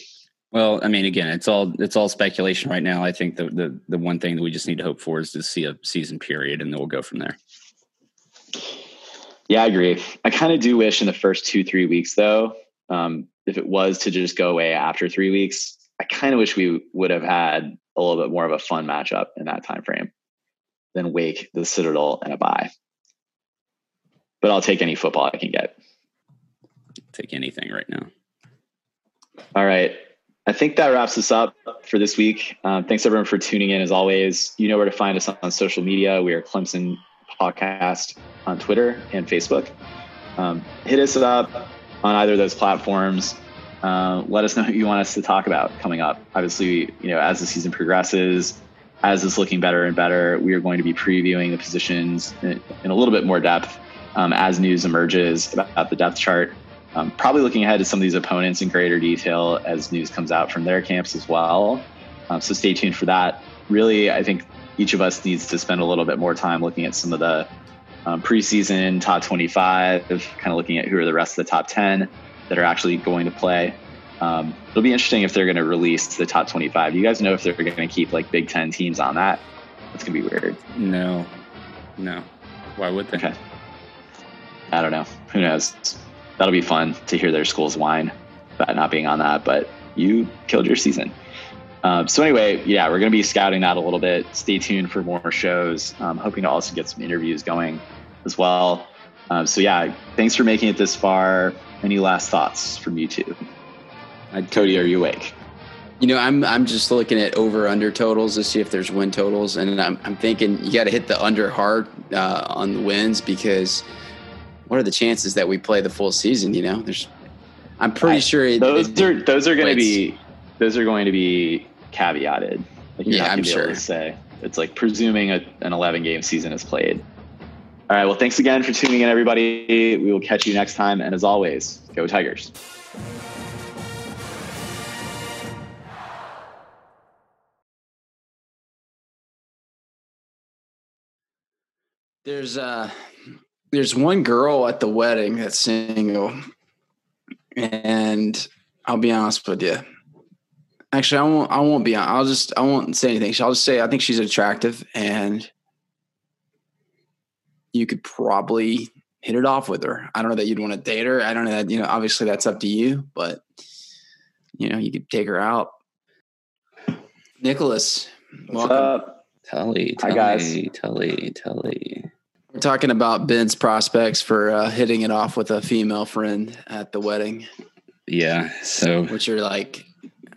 Well, I mean, again, it's all it's all speculation right now. I think the the the one thing that we just need to hope for is to see a season period, and then we'll go from there. Yeah, I agree. I kind of do wish in the first two, three weeks, though, um, if it was to just go away after three weeks, I kind of wish we would have had a little bit more of a fun matchup in that time frame than Wake, the Citadel, and a bye. But I'll take any football I can get. Take anything right now. All right. I think that wraps us up for this week. Um, thanks everyone for tuning in. As always, you know where to find us on social media. We are Clemson Podcast on Twitter and Facebook. Um, hit us up on either of those platforms. Uh, let us know what you want us to talk about coming up. Obviously, you know, as the season progresses, as it's looking better and better, we are going to be previewing the positions in, in a little bit more depth um, as news emerges about the depth chart. Um, probably looking ahead to some of these opponents in greater detail as news comes out from their camps as well. Um, so stay tuned for that. Really, I think each of us needs to spend a little bit more time looking at some of the um, preseason top 25, kind of looking at who are the rest of the top 10 that are actually going to play. Um, it'll be interesting if they're going to release the top 25. You guys know if they're going to keep like Big Ten teams on that? That's going to be weird. No, no. Why would they? Okay. I don't know. Who knows? That'll be fun to hear their schools whine about not being on that, but you killed your season. Um, so anyway, yeah, we're going to be scouting that a little bit. Stay tuned for more shows. Um, hoping to also get some interviews going as well. Um, so yeah, thanks for making it this far. Any last thoughts from you two? I, Cody, are you awake? You know, I'm I'm just looking at over under totals to see if there's win totals, and I'm I'm thinking you got to hit the under hard uh, on the wins because what are the chances that we play the full season? You know, there's I'm pretty I- sure it, Those it- are those are going to be those are going to be caveated. Like you're Yeah, not gonna I'm be able to say it's like presuming a, an 11 game season is played. All right. Well, thanks again for tuning in, everybody. We will catch you next time. And as always, go Tigers. There's uh there's one girl at the wedding that's single, and I'll be honest with you. Actually, I won't. I won't be. I'll just. I won't say anything. I'll just say I think she's attractive, and you could probably hit it off with her. I don't know that you'd want to date her. I don't know that. You know, obviously that's up to you, but you know, you could take her out. Nicholas, What's welcome. up? Tully, Hi, Tully, guys. Tully, Tully. We're talking about Ben's prospects for uh, hitting it off with a female friend at the wedding, Yeah. So which are like,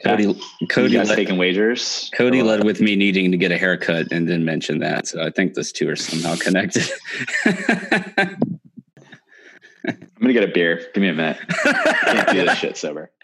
Cody, you Cody, led, taking wagers? Cody Oh, led with me needing to get a haircut and didn't mention that. So I think those two are somehow connected. I'm gonna get a beer. Give me a minute. Can't do this shit sober.